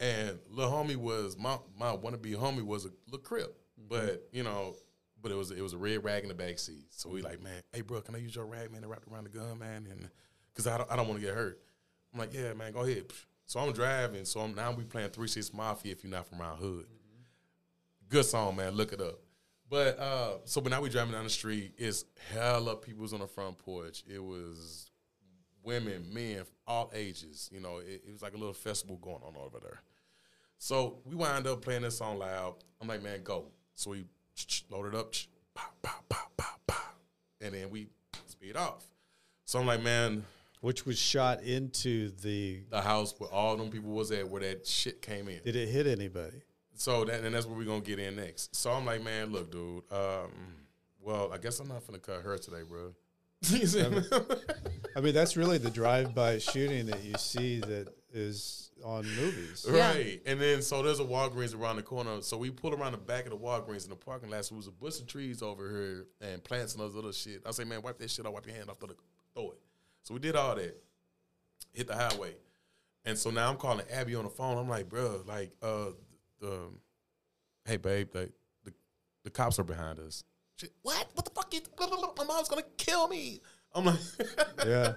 and little homie was my my wannabe homie was a little crip, mm-hmm. but you know, but it was it was a red rag in the back seat. So we like, man, hey bro, can I use your rag, man, to wrap around the gun, man, and because I don't I don't want to get hurt. I'm like, yeah, man, go ahead. So I'm driving. So I'm now we playing Three Six Mafia. If you're not from around hood, good song, man. Look it up. But uh, so but now we driving down the street. It's hella people's on the front porch. It was women, men, all ages. You know, it, it was like a little festival going on over there. So we wind up playing this song loud. I'm like, man, go. So we loaded up, pop, pop, pop, pop, pop, and then we speed off. So I'm like, man, Which was shot into the. the house where all them people was at, where that shit came in. Did it hit anybody? So that and that's where we're gonna get in next. So I'm like, man, look, dude. Um, well, I guess I'm not gonna cut her today, bro. [LAUGHS] You see me? I mean, that's really the drive-by shooting that you see that is on movies. Yeah. Right. And then so there's a Walgreens around the corner. So we pull around the back of the Walgreens in the parking lot. So there was a bush of trees over here and plants and all this other shit. I say, man, wipe that shit off, wipe your hand off, throw, the, throw it. So we did all that. Hit the highway. And so now I'm calling Abby on the phone. I'm like, bro, like, uh, the, hey, babe, like, the, the cops are behind us. She, what? What the fuck? You, my mom's gonna kill me. I'm like, [LAUGHS] Yeah.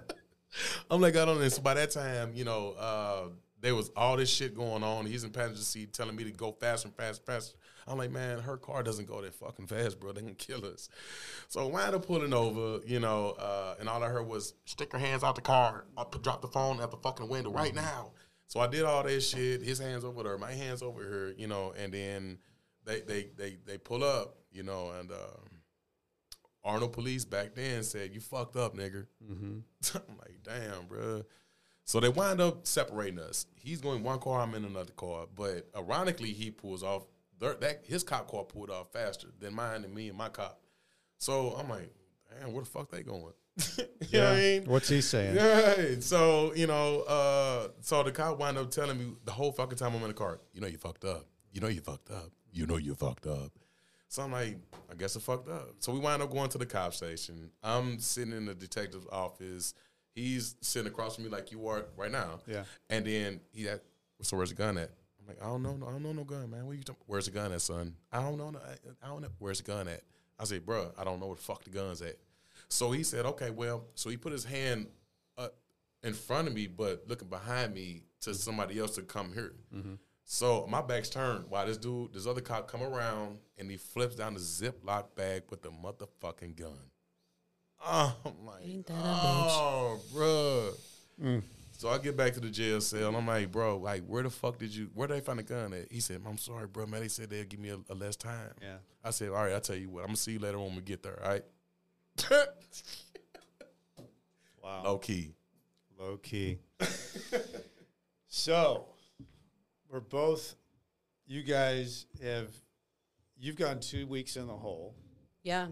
I'm like, I don't know. So by that time, you know, uh, there was all this shit going on. He's in passenger seat telling me to go faster and faster, faster. I'm like, man, her car doesn't go that fucking fast, bro. They can kill us. So I wound up pulling over, you know, uh, and all I heard was stick her hands out the car. I put, drop the phone out the fucking window right now. So I did all that shit. His hands over there, my hands over here, you know, and then they they they they pull up, you know, and um, Arnold police back then said, "You fucked up, nigga." [LAUGHS] I'm like, "Damn, bro." So they wind up separating us. He's going one car, I'm in another car. But ironically, he pulls off that his cop car pulled off faster than mine and me and my cop. So I'm like, damn, where the fuck they going? [LAUGHS] you know what I mean? What's he saying? Right. So, you know, uh, so the cop wind up telling me the whole fucking time I'm in the car, you know you fucked up. You know you fucked up. You know you fucked up. So I'm like, I guess I fucked up. So we wind up going to the cop station. I'm sitting in the detective's office. He's sitting across from me like you are right now. Yeah. And then he had, so where's the gun at? I'm like, I don't know. I don't know no gun, man. What you talking? Where's the gun at, son? I don't know. no- I, I don't know. Where's the gun at? I said, bruh, I don't know where the fuck the gun's at. So he said, okay, well, so he put his hand up in front of me, but looking behind me to mm-hmm. somebody else to come here. Mm-hmm. So my back's turned while this dude, this other cop come around and he flips down the Ziploc bag with the motherfucking gun. Oh, I'm like, Ain't that a bitch? oh, bruh. Mm. So I get back to the jail cell. and I'm like, bro, like, where the fuck did you? Where did they find the gun at? He said, I'm sorry, bro, man. They said they'll give me a, a less time. Yeah. I said, all right, I'll tell you what. I'm gonna see you later when we get there. All right. [LAUGHS] Wow. Low key. Low key. [LAUGHS] so, we're both. You guys have. You've gone two weeks in the hole. Yeah.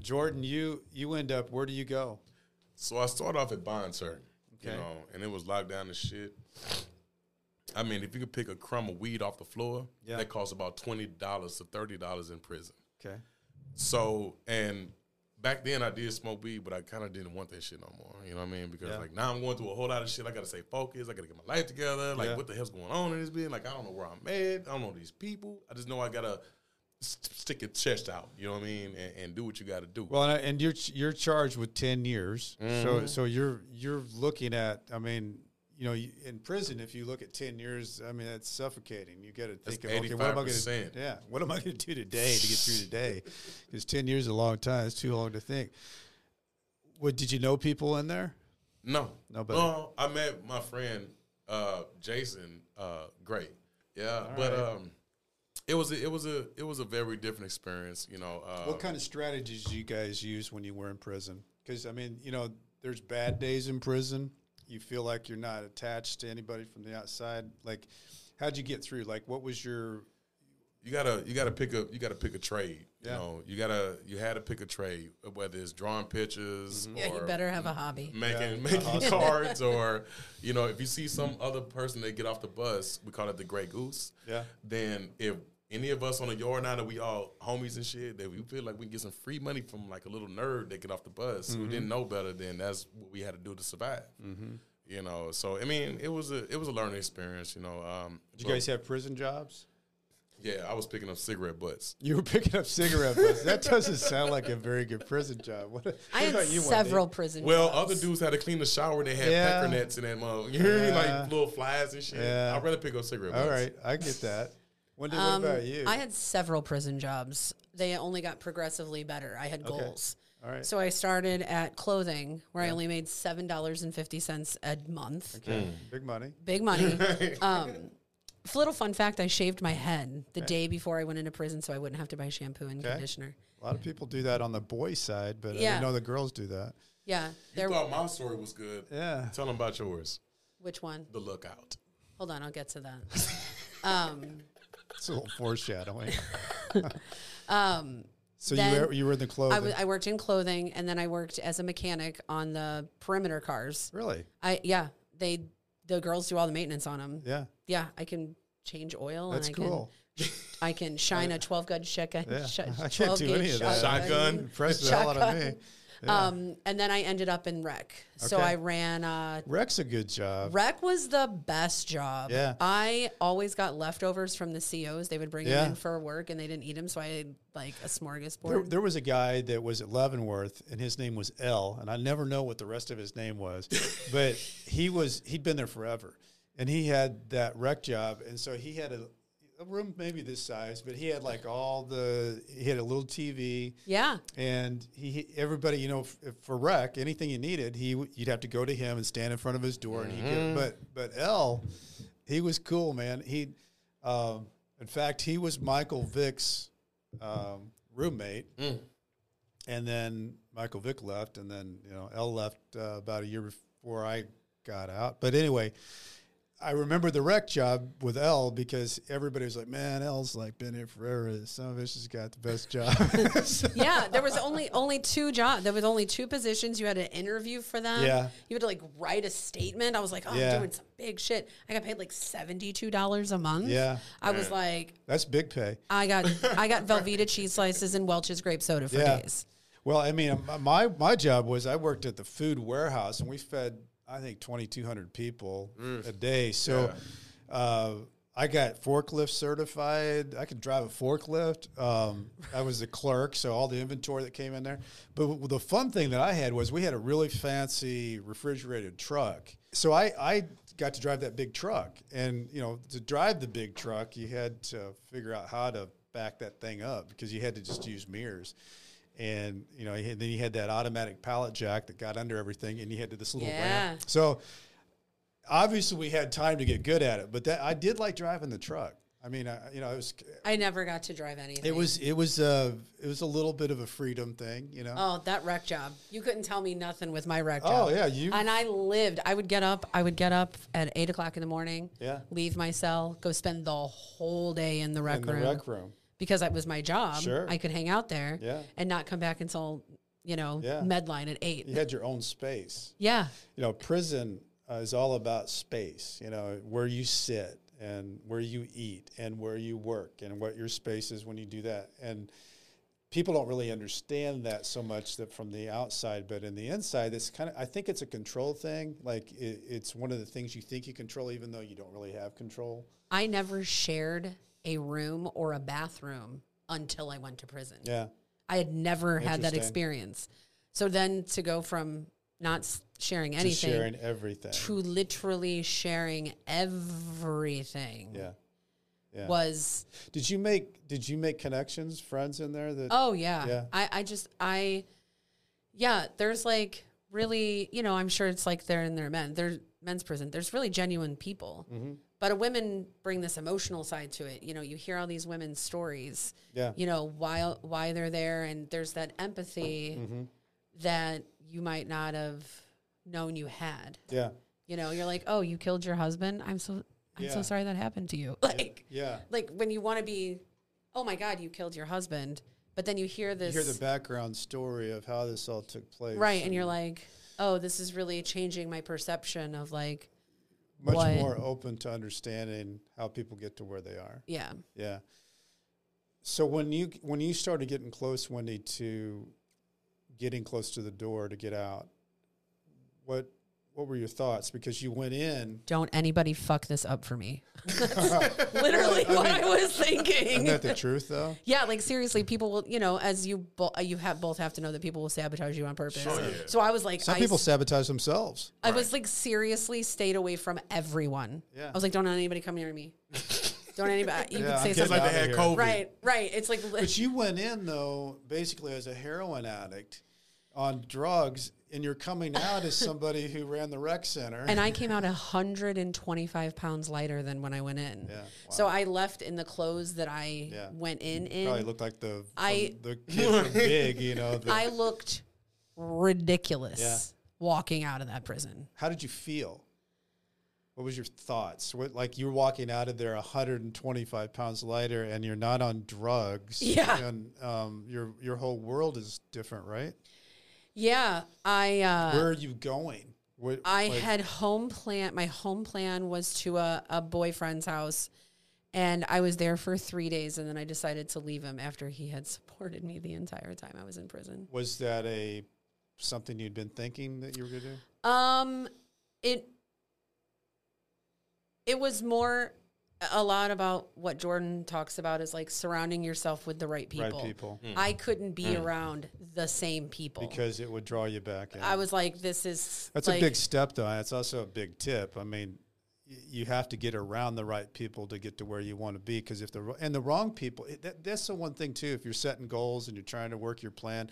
Jordan, you you end up. Where do you go? So I started off at Bonne Terre. Okay. You know, and it was locked down to shit. I mean, if you could pick a crumb of weed off the floor, Yeah. that costs about twenty dollars to thirty dollars in prison. Okay. So, and back then I did smoke weed, but I kind of didn't want that shit no more. You know what I mean? Because Yeah. like now I'm going through a whole lot of shit. I got to stay focused. I got to get my life together. Like Yeah. what the hell's going on in this being? Like I don't know where I'm at. I don't know these people. I just know I gotta stick your chest out. You know what I mean? And, and do what you got to do. Well, and, I- and you're you're charged with ten years. Mm-hmm. So so you're you're looking at. I mean, you know, in prison, if you look at ten years, I mean, that's suffocating. You got to think of okay, what am I going to 85%. yeah, what am I going to do today to get through today? [LAUGHS] Because ten years is a long time. It's too long to think. What did you know people in there? No, Nobody. No, I met my friend uh, Jason uh, Gray. Yeah, but right. um, it was a, it was a it was a very different experience. You know, uh, What kind of strategies do you guys use when you were in prison? Because I mean, you know, there's bad days in prison. You feel like you're not attached to anybody from the outside. Like, how'd you get through? Like, what was your you gotta you gotta pick a you gotta pick a trade. Yeah. You know, you gotta you had to pick a trade, whether it's drawing pictures mm-hmm. Yeah, you better have a hobby. making making uh-huh. cards, or you know, if you see some other person that get off the bus, we call it the gray goose. Yeah. Then if any of us on the yard now that we all homies and shit, that we feel like we can get some free money from like a little nerd that get off the bus who mm-hmm. didn't know better, then that's what we had to do to survive. Mm-hmm. You know, so I mean, it was a it was a learning experience. You know, um, Did you guys have prison jobs? Yeah, I was picking up cigarette butts. [LAUGHS] You were picking up cigarette butts. That doesn't sound like a very good prison job. What, I what had about you, Wendy? several prison jobs. Well, jobs. other dudes had to clean the shower. They had Yeah. pecker nets in that mug. You hear me? Like little flies and shit. Yeah. I'd rather pick up cigarette butts. All right, I get that. Wendy, Um, what about you? I had several prison jobs. They only got progressively better. I had goals. All right. So I started at clothing, where I only made seven dollars and fifty cents a month. okay, big money. Big money. [LAUGHS] um, f- little fun fact: I shaved my head the day before I went into prison, so I wouldn't have to buy shampoo and Okay. conditioner. A lot of people do that on the boy side, but I Yeah. didn't know the girls do that. Yeah, You thought my story was good. Yeah. Tell them about yours. Which one? The lookout. Hold on, I'll get to that. [LAUGHS] um, It's a little foreshadowing. [LAUGHS] um, So you were, you were in the clothing. I, w- I worked in clothing, and then I worked as a mechanic on the perimeter cars. really? I yeah, they the girls do all the maintenance on them. Yeah. Yeah, I can change oil. That's and I cool. Can, [LAUGHS] I can shine a [LAUGHS] twelve gun shotgun. Yeah. sh- [LAUGHS] I can't do gauge any of that. Shotgun. Impressed the hell out of me. Um, and then I ended up in rec. So I ran. Uh, Rec's a good job. rec was the best job. Yeah. I always got leftovers from the COs. They would bring Yeah. them in for work, and they didn't eat them, so I had like a smorgasbord. There, there was a guy that was at Leavenworth, and his name was L, and I never know what the rest of his name was, but he was he'd been there forever, and he had that rec job, and so he had a, a room maybe this size, but he had like all the he had a little TV, yeah. and he he- everybody you know f- for rec anything you needed he you'd have to go to him and stand in front of his door and he Mm-hmm. get, but but L he was cool man he um, in fact he was Michael Vick's um, roommate Mm. and then Michael Vick left and then you know L left uh, about a year before I got out but anyway I remember the rec job with L because everybody was like, "Man, L's like been here forever. Some of us has got the best job." [LAUGHS] [LAUGHS] yeah, there was only only two jobs. There was only two positions. You had to interview for them. Yeah. you had to like write a statement. I was like, oh, Yeah. I'm doing some big shit. I got paid like seventy two dollars a month. Yeah. I was like, That's big pay. I got [LAUGHS] I got Velveeta cheese slices and Welch's grape soda for Yeah. days. Well, I mean, my my job was I worked at the food warehouse, and we fed I think twenty two hundred people a day. So uh, I got forklift certified. I could drive a forklift. Um, I was the clerk, so all the inventory that came in there. But the fun thing that I had was we had a really fancy refrigerated truck. So I I got to drive that big truck, and you know to drive the big truck, you had to figure out how to back that thing up because you had to just use mirrors and you know, he had, then you had that automatic pallet jack that got under everything, and he had to this little Yeah. ramp. So obviously, we had time to get good at it, but that I did like driving the truck. I mean, I, you know, it was I never got to drive anything. it was it was uh it was a little bit of a freedom thing, you know. Oh, that rec job. You couldn't tell me nothing with my rec Oh, job. yeah, you- And I lived. I would get up. I would get up at eight o'clock in the morning. Yeah. Leave my cell. Go spend the whole day in the rec in the room. rec room. Because that was my job. Sure. I could hang out there. Yeah. And not come back until you know Yeah. medline at eight. You had your own space. Yeah. You know, prison uh, is all about space. You know, where you sit and where you eat and where you work and what your space is when you do that. And people don't really understand that so much that from the outside, but in the inside, it's kind of. I think it's a control thing. Like it, it's one of the things you think you control, even though you don't really have control. I never shared a room or a bathroom until I went to prison. Yeah, I had never had that experience. So then to go from not sharing anything sharing everything. to literally sharing everything Yeah, yeah. was Did you make Did you make connections, friends in there? That oh yeah. Yeah. I, I just I yeah, there's like really, you know, I'm sure it's like they're in their men. They're men's prison. There's really genuine people. Mm-hmm. But women bring this emotional side to it. You know, you hear all these women's stories. Yeah. You know, why why they're there and there's that empathy Mm-hmm. that you might not have known you had. yeah, You know, you're like, "Oh, you killed your husband? I'm so I'm Yeah. so sorry that happened to you." [LAUGHS] Like yeah. like when you want to be, "Oh my god, you killed your husband." But then you hear You this hear the background story of how this all took place, Right, and you're like, "Oh, this is really changing my perception of like, much what- more open to understanding how people get to where they are. yeah. Yeah. So when you when you started getting close, Wendy, to getting close to the door to get out, what what were your thoughts? Because you went in. Don't anybody fuck this up for me." That's [LAUGHS] [LAUGHS] literally what I was thinking. Isn't that the truth, though? Yeah, like seriously, people will, you know, as you bo- uh, you have both have to know that people will sabotage you on purpose. Sure, yeah. So I was like, Some I, people sabotage themselves. I was like seriously stayed away from everyone. Yeah. I was like, don't let anybody come near me. [LAUGHS] don't anybody. You Yeah, could say I'm Just getting something. like they had COVID. Right, right. It's like, But you went in though, basically as a heroin addict on drugs, and you're coming out as somebody who ran the rec center. and I came out 125 pounds lighter than when I went in. Yeah, So I left in the clothes that I Yeah. went in probably in. looked like the I- [LAUGHS] the kid Big, you know. The, I looked ridiculous Yeah. walking out of that prison. how did you feel? What was your thoughts? What, like you were walking out of there 125 pounds lighter, and you're not on drugs. Yeah. and um, your your whole world is different, right? Yeah, I uh, Where are you going? What, I like- had home plan. My home plan was to a, a boyfriend's house, and I was there for three days, and then I decided to leave him after he had supported me the entire time I was in prison. was that a something you'd been thinking that you were going to do? Um, it it was more a lot about what Jordan talks about is like surrounding yourself with the right people. Right people, hmm. I couldn't be hmm. around the same people because it would draw you back. In. I was like, this is That's like, a big step, though. That's also a big tip. I mean, you have to get around the right people to get to where you want to be. Because if the wr- and the wrong people, that, that's the one thing too. If you're setting goals and you're trying to work your plan,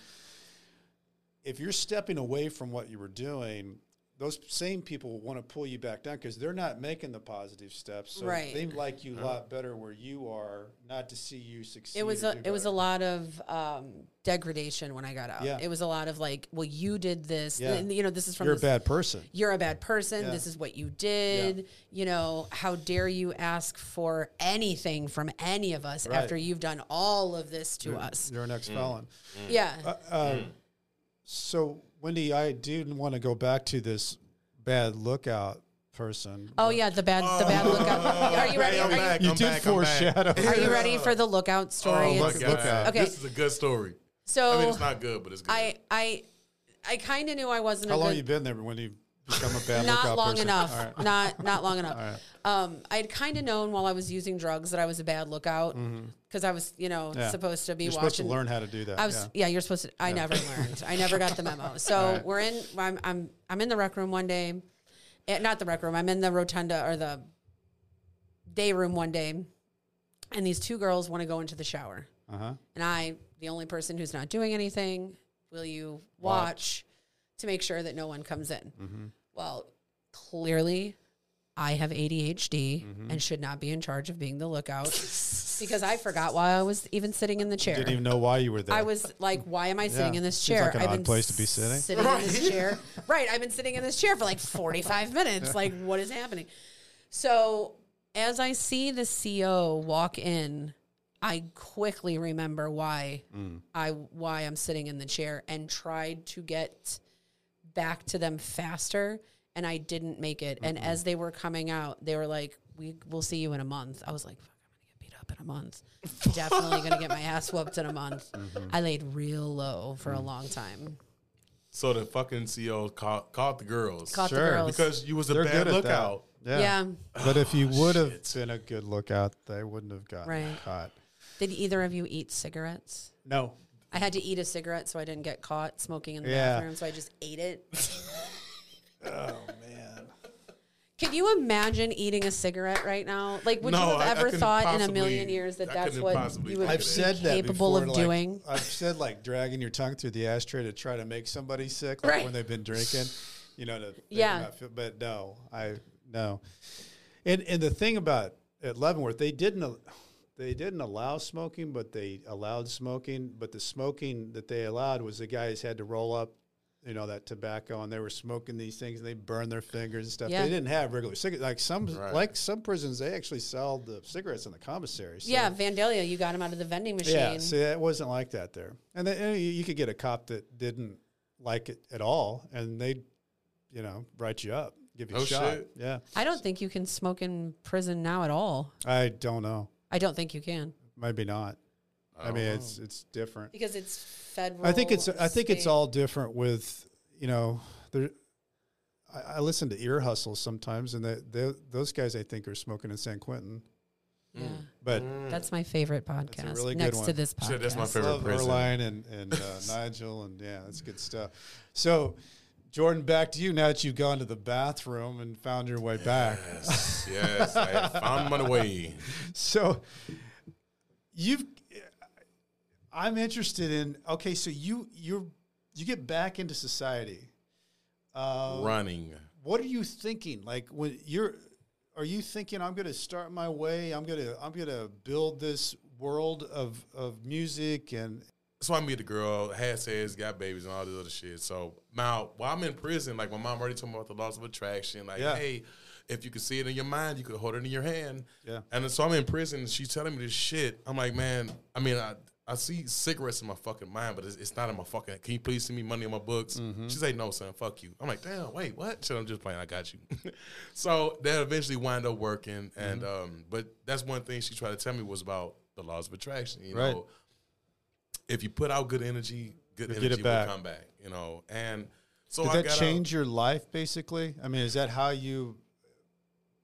if you're stepping away from what you were doing, those same people want to pull you back down because they're not making the positive steps. So Right. they like you a lot better where you are, not to see you succeed. it was a it was a lot of um, degradation when I got out. Yeah. It was a lot of like, well, you did this. Yeah. And, you know, this is from You're a bad person. You're a bad person. Yeah. This is what you did. Yeah. You know, how dare you ask for anything from any of us Right. after you've done all of this to us? You're an ex felon. Yeah. Uh, So, Wendy, I do want to go back to this bad lookout person. oh yeah, the bad the bad lookout. Are you ready? I'm Are back. you, you did back, foreshadow. are you ready for the lookout story? Oh It's- look god! Okay. This is a good story. So I mean, it's not good, but it's good. I I I kind of knew I wasn't How a long good you been there when you become a bad lookout. [LAUGHS] not lookout long person? enough. All right. Not not long enough. [LAUGHS] All right. Um, I'd kind of known while I was using drugs that I was a bad lookout because I was, you know. Yeah. supposed to be You're watching. supposed to learn how to do that. I was, yeah. yeah. you're supposed to. I never learned. I never got the memo. [LAUGHS] So right. we're in. I'm, I'm, I'm in the rec room one day, eh, not the rec room. I'm in the rotunda or the day room one day, and these two girls want to go into the shower, Uh-huh. and I, the only person who's not doing anything, will you watch, to make sure that no one comes in? Mm-hmm. Well, clearly. I have ADHD Mm-hmm. and should not be in charge of being the lookout [LAUGHS] because I forgot why I was even sitting in the chair. Didn't even know why you were there. I was like, why am I sitting Yeah. in this Seems chair? like an I've odd been place to be sitting. Sitting in this chair. [LAUGHS] Right. I've been sitting in this chair for like 45 minutes. Like, what is happening? So as I see the CO walk in, I quickly remember why Mm. I why I'm sitting in the chair and tried to get back to them faster and I didn't make it. And as they were coming out, they were like, "We will see you in a month." I was like, "Fuck, I'm gonna get beat up in a month. [LAUGHS] Definitely gonna get my ass whooped in a month." Mm-hmm. I laid real low for a long time. so the fucking CEO caught, caught the girls Caught Sure. the girls because you was a They're bad good lookout. that. yeah. But if you [SIGHS] would have shit. been a good lookout, they wouldn't have gotten Right. caught. Did either of you eat cigarettes? No. I had to eat a cigarette so I didn't get caught smoking in the Yeah. bathroom, so I just ate it. [LAUGHS] Oh man. Can you imagine eating a cigarette right now? Like, would you No, have I- I ever couldn't thought in a possibly- million years that I that's couldn't what possibly you would think I've of said be that capable before, of like, doing? I've said like dragging your tongue through the ashtray to try to make somebody sick, like Right. when they've been drinking. You know, to make them Yeah. not feel, but no, I no. And and the thing about at Leavenworth, they didn't al- they didn't allow smoking, but they allowed smoking. But the smoking that they allowed was the guys had to roll up, you know, that tobacco, and they were smoking these things, and they burned their fingers and stuff. Yeah. They didn't have regular cigarettes. Like some, Right. like some prisons, they actually sell the cigarettes in the commissary. So yeah, Vandalia, you got them out of the vending machine. yeah, see, it wasn't like that there. And then and you, you could get a cop that didn't like it at all, and they'd, you know, write you up, give you Oh, a shot. shit. Yeah, I don't think you can smoke in prison now at all. I don't know. I don't think you can Maybe not. I, don't mean, know. it's it's different. because it's federal. I think it's I think it's all different with you know there. I, I listen to ear hustles sometimes, and they, they, those guys I think are smoking in San Quentin. Yeah. But That's my favorite podcast. really good next one. to this podcast. Shit, that's my favorite. love prison. Earlonne and and uh, [LAUGHS] Nigel, and yeah, that's good stuff. So, Jordan, back to you. Now that you've gone to the bathroom and found your way back, Yes, yes, I found my way. [LAUGHS] so you've. I'm interested in. Okay, so you you you get back into society. Uh, Running. What are you thinking? Like when you're, are you thinking I'm going to start my way? I'm gonna I'm gonna build this world of of music and So I meet a girl, had says, got babies, and all this other shit. So now, while I'm in prison, like my mom already told me about the laws of attraction. Like, Yeah. hey, if you could see it in your mind, you could hold it in your hand. Yeah. And so I'm in prison, and she's telling me this shit. I'm like, man, I mean, I, I see cigarettes in my fucking mind, but it's, it's not in my fucking. Can you please send me money in my books? Mm-hmm. She's like, no, son, fuck you. I'm like, damn, wait, what? Shit, I'm just playing. I got you. [LAUGHS] so that eventually wind up working, and Mm-hmm. um, but that's one thing she tried to tell me was about the laws of attraction. You Right. know, if you put out good energy, good You get energy will come back. You know, and so did I that change your life basically? I mean, is that how you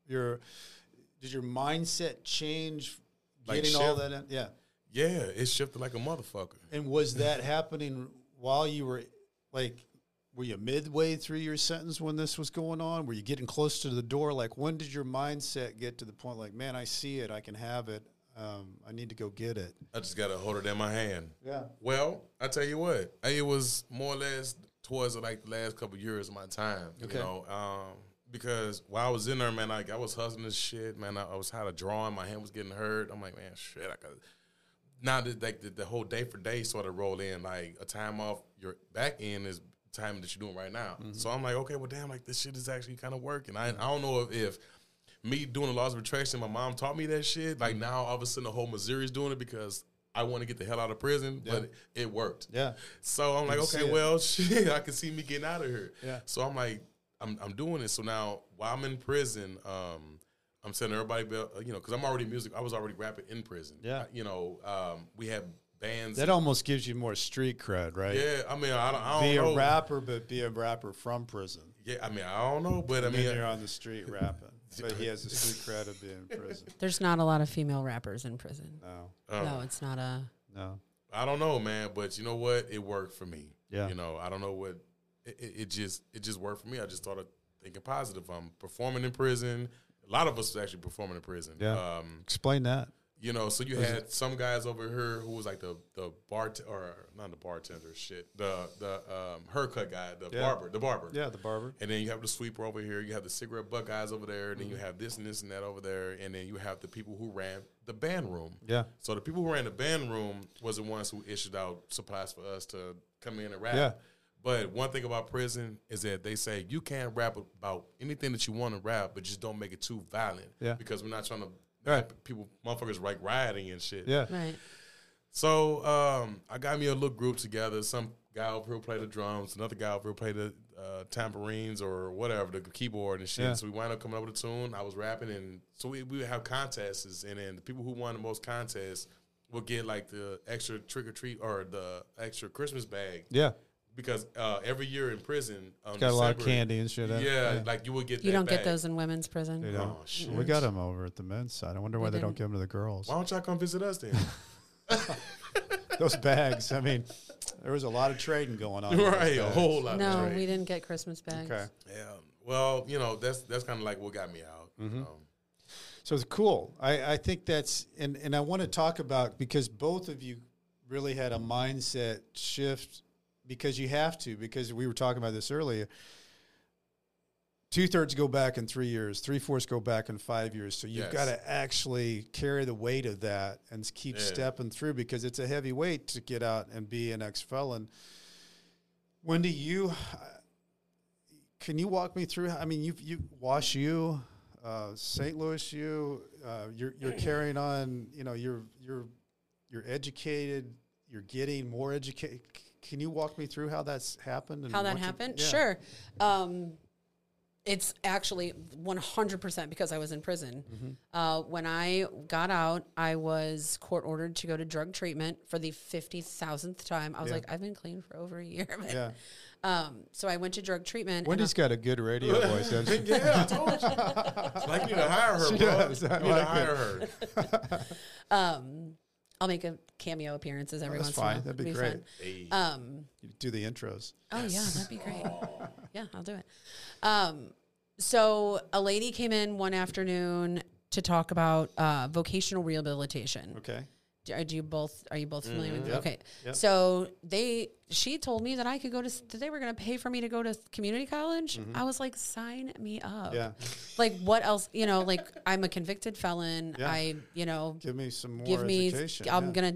your did your mindset change Like getting all that in? Yeah. Yeah, it shifted like a motherfucker. And was that happening while you were like were you midway through your sentence when this was going on? Were you getting close to the door? Like when did your mindset get to the point like, man, I see it, I can have it. Um, I need to go get it. I just got to hold it in my hand. Yeah. Well, I tell you what, it was more or less towards like the last couple years of my time. Okay. You know, um, because while I was in there, man, like I was hustling this shit, man. I, I was had a drawing, my hand was getting hurt. I'm like, man, shit, I got. Now that like the, the whole day for day sort of roll in, like a time off your back end is time that you're doing right now. So I'm like, okay, well, damn, like this shit is actually kind of working. I I don't know if, if me doing the laws of attraction, my mom taught me that shit. Like now, all of a sudden, the whole Missouri's doing it because I want to get the hell out of prison, but it worked. Yeah. So I'm like, okay, well, [LAUGHS] shit, I can see me getting out of here. Yeah. So I'm like, I'm I'm doing it. So now while I'm in prison, um, I'm sending everybody, you know, because I'm already music. I was already rapping in prison. Yeah. You know, um, we have bands. That almost gives you more street cred, right? yeah. I mean, I don't, I don't Be know. a rapper, but be a rapper from prison. Yeah. I mean, I don't know, but I And then mean, you're on the street rapping. [LAUGHS] But he has the street cred of being in prison. [LAUGHS] There's not a lot of female rappers in prison. No, uh, No, it's not a. no. I don't know, man, but you know what? It worked for me. Yeah. You know, I don't know what it, it, it just it just worked for me. I just started thinking positive. I'm performing in prison. A lot of us was actually performing in prison. Yeah. Um, Explain that. you know, so you had some guys over here who was like the the bar or not the bartender, shit, the the um, haircut guy, the Yeah. barber, the barber. Yeah, the barber. And then you have the sweeper over here. You have the cigarette butt guys over there. And then you have this and this and that over there. And then you have the people who ran the band room. Yeah. So the people who ran the band room was the ones who issued out supplies for us to come in and rap. Yeah. But one thing about prison is that they say you can't rap about anything that you want to rap, but just don't make it too violent. Yeah. Because we're not trying to Right. people motherfuckers like rioting and shit. Yeah. Right. So um, I got me a little group together. Some guy over here play the drums, another guy over here play the uh, tambourines or whatever, the keyboard and shit. Yeah. So we wind up coming up with a tune. I was rapping, and so we, we would have contests, and then the people who won the most contests would get like the extra trick or treat or the extra Christmas bag Yeah. Because uh, every year in prison, on Got a lot of candy and shit. Yeah, like you would get. You that don't get those in women's prison. They don't. Oh. We got them over at the men's side. I wonder why We they don't give them to the girls. Why don't y'all come visit us then? [LAUGHS] Those bags. I mean, there was a lot of trading going on. right, a whole lot. No, of we didn't get Christmas bags. Okay. Yeah. Well, you know, that's that's kind of like what got me out. Mm-hmm. Um, So it's cool. I, I think that's and and I want to talk about because both of you really had a mindset shift because you have to because we were talking about this earlier. Two thirds go back in three years, three fourths go back in five years. So you've Yes. got to actually carry the weight of that and keep Yeah. stepping through because it's a heavy weight to get out and be an ex felon. Wendy, you can you walk me through? I mean, you you wash you, uh, St. Louis you, uh, you're you're carrying on. You know, you're you're you're educated. You're getting more educated. Can you walk me through how that's happened? and How that what you- happened? yeah. Sure. Um, it's actually 100% because I was in prison. Mm-hmm. Uh, when I got out, I was court ordered to go to drug treatment for the 50,000th time. I was Yeah. like, I've been clean for over a year. [LAUGHS] but- Yeah. Um, so I went to drug treatment. and Wendy's got a good radio [LAUGHS] voice. doesn't she? yeah, I told you. [LAUGHS] like you need to hire her, She bro. does. You I need to like hire her. um, I'll make a cameo appearances every That's once in a while. That'd be It'll great. Hey. Um, You do the intros. Oh yeah, that'd be great. yeah, I'll do it. Um, so a lady came in one afternoon to talk about uh, vocational rehabilitation. Okay. Do, are you both are you both familiar with? Mm-hmm. Yep. Okay, Yep. so they she told me that I could go to that they were going to pay for me to go to community college. I was like, sign me up. Mm-hmm. Yeah. Like what else? You know, like I'm a convicted felon. Yeah. I you know Give me some more give me. education. I'm yeah. gonna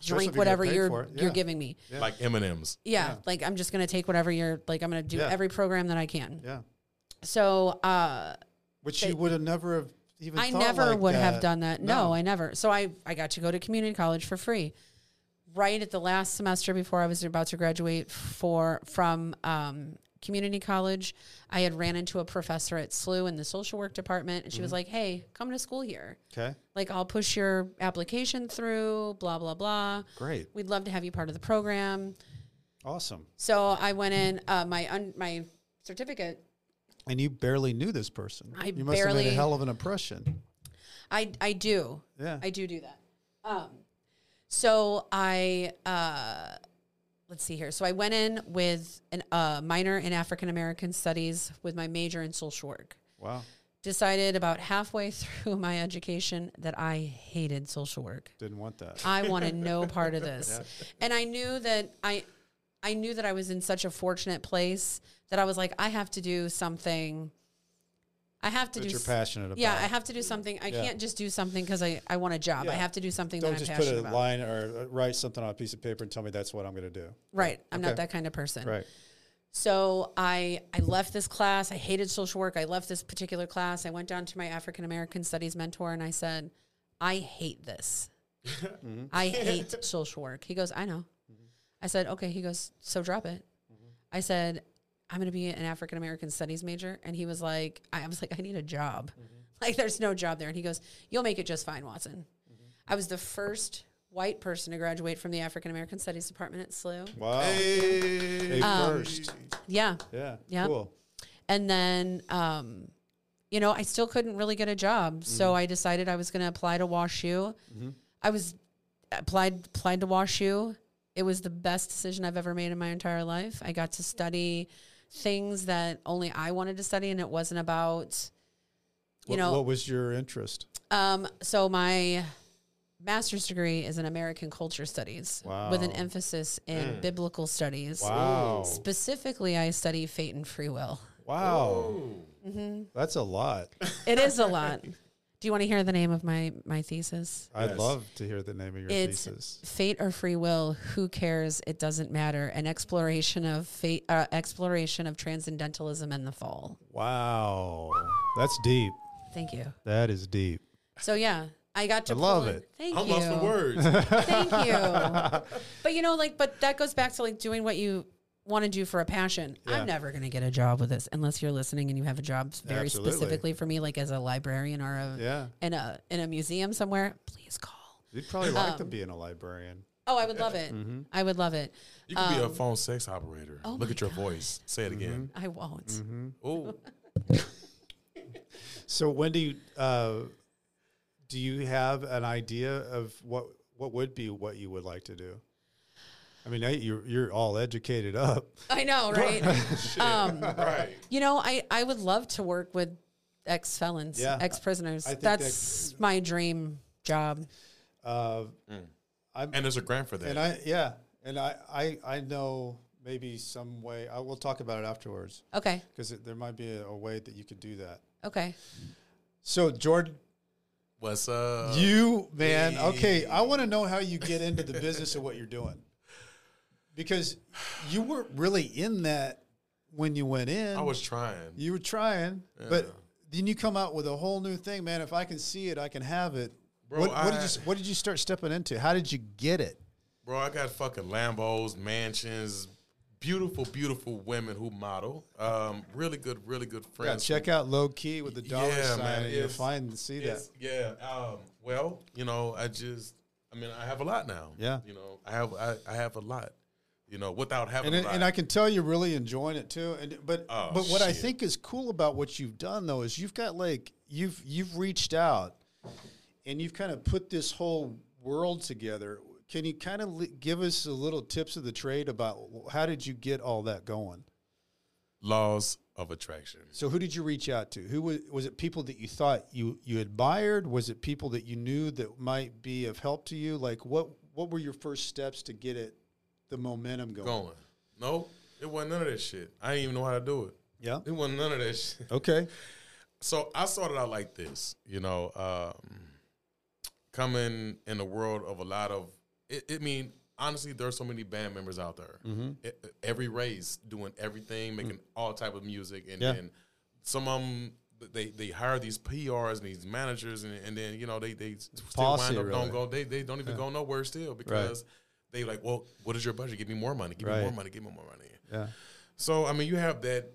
Especially if drink you get whatever you're for it. you're giving me. Like M and M's. Yeah, Yeah. like I'm just gonna take whatever you're like. I'm gonna do Yeah. every program that I can. Yeah. So uh, Which They- you would have never have even. I never like would have done that. No. I never. So I I got to go to community college for free. Right at the last semester before I was about to graduate for from um, community college, I had ran into a professor at SLU in the social work department, and she Mm-hmm. was like, "Hey, come to school here. Okay. Like, I'll push your application through. Blah blah blah. Great. We'd love to have you part of the program." Awesome. So I went in. Uh, my un- my certificate And you barely knew this person. I you must have made a hell of an impression. I I do. Yeah. I do do that. Um, so I uh, let's see here. So I went in with a uh, minor in African American Studies with my major in social work. wow. Decided about halfway [LAUGHS] through my education that I hated social work. Didn't want that. I wanted [LAUGHS] no part of this, and I knew that I I knew that I was in such a fortunate place that I was like, I have to do something. I have to That do. you're s- passionate about. Yeah, I have to do something. I Yeah. can't just do something because I, I want a job. I have to do something Don't that I'm just put a about. line or uh, write something on a piece of paper and tell me that's what I'm going to do. Right. I'm Okay. not that kind of person. Right. So I I left this class. I hated social work. I left this particular class. I went down to my African American studies mentor and I said, I hate this. Mm-hmm. I [LAUGHS] hate social work. He goes, I know. Mm-hmm. I said, okay. He goes, so drop it. Mm-hmm. I said, I'm going to be an African American studies major. And he was like, I was like, I need a job. Like, there's no job there. And he goes, You'll make it just fine, Watson. I was the first white person to graduate from the African American Studies Department at SLU. Wow. Hey. Hey, Um, first. Yeah. Yeah. Yeah. Cool. And then, um, you know, I still couldn't really get a job. So I decided I was going to apply to WashU. I was applied applied to WashU. It was the best decision I've ever made in my entire life. I got to study things that only I wanted to study, and it wasn't about, you what, know, what was your interest? um, so my master's degree is in American culture studies with an emphasis in biblical studies. Wow. Specifically, I study fate and free will. Wow. Mm-hmm. That's a lot. It is a lot. [LAUGHS] Do you want to hear the name of my my thesis? I'd Yes. love to hear the name of your It's thesis. fate or free will. Who cares? It doesn't matter. An exploration of fate, uh, exploration of transcendentalism and the fall. Wow. That's deep. Thank you. That is deep. So yeah, I got to I love in- it. Thank I'm you. lost for words. Thank you. [LAUGHS] but you know, like, but that goes back to like doing what you want to do for a passion. Yeah. I'm never going to get a job with this unless you're listening and you have a job very Absolutely. specifically for me, like as a librarian or a Yeah. in a in a museum somewhere. Please call. You'd probably like Um, to be in a librarian. Oh, I would love it. Mm-hmm. I would love it. You could be a phone sex operator. oh Look at your voice. Say it again. I won't. Mm-hmm. Oh, [LAUGHS] So when do you uh, do you have an idea of what what would be what you would like to do? I mean, I- you're you're all educated up. I know, [LAUGHS] right? [LAUGHS] um, right. you know, I I would love to work with ex felons, Yeah. ex prisoners. I think That's my dream job. Uh, I'm, And there's a grant for that. and I yeah, and I I I know maybe some way. I will talk about it afterwards Okay. because there might be a, a way that you could do that. Okay. So Jordan, What's up? you man, okay, I want to know how you get into the business of what you're doing because you weren't really in that when you went in. I was trying. You were trying, but then you come out with a whole new thing, man. If I can see it, I can have it. Bro, what, what did you What did you start stepping into? How did you get it? Bro, I got fucking Lambos, mansions, beautiful, beautiful women who model. Um, really good, really good Yeah, friends. check out low key with the dollar Yeah, sign, man, you'll it's- find see that. Yeah. Um, well, you know, I just, I mean, I have a lot now. Yeah. You know, I have, I, I have a lot. You know, without having And, and I can tell you're really enjoying it too. And but Oh, but what I think is cool about what you've done though is you've got like you've you've reached out and you've kind of put this whole world together. Can you kind of li- give us a little tips of the trade about how did you get all that going? laws of attraction. So who did you reach out to? Who was was it people that you thought you you admired? Was it people that you knew that might be of help to you? Like what what were your first steps to get it the momentum going? Going. No, it wasn't none of that shit. I didn't even know how to do it. Yeah. It wasn't none of that shit. [LAUGHS] Okay. So I started out like this, you know, um, coming in the world of a lot of. It, it mean honestly, there's so many band members out there. E- every race doing everything, making all type of music, and Yeah. then some of them they they hire these PRs and these managers, and, and then you know they they still Posse, wind up really. don't go they they don't even go nowhere still because they like well what is your budget? Give me more money. Give me more money. Give me more money. Yeah. So I mean, you have that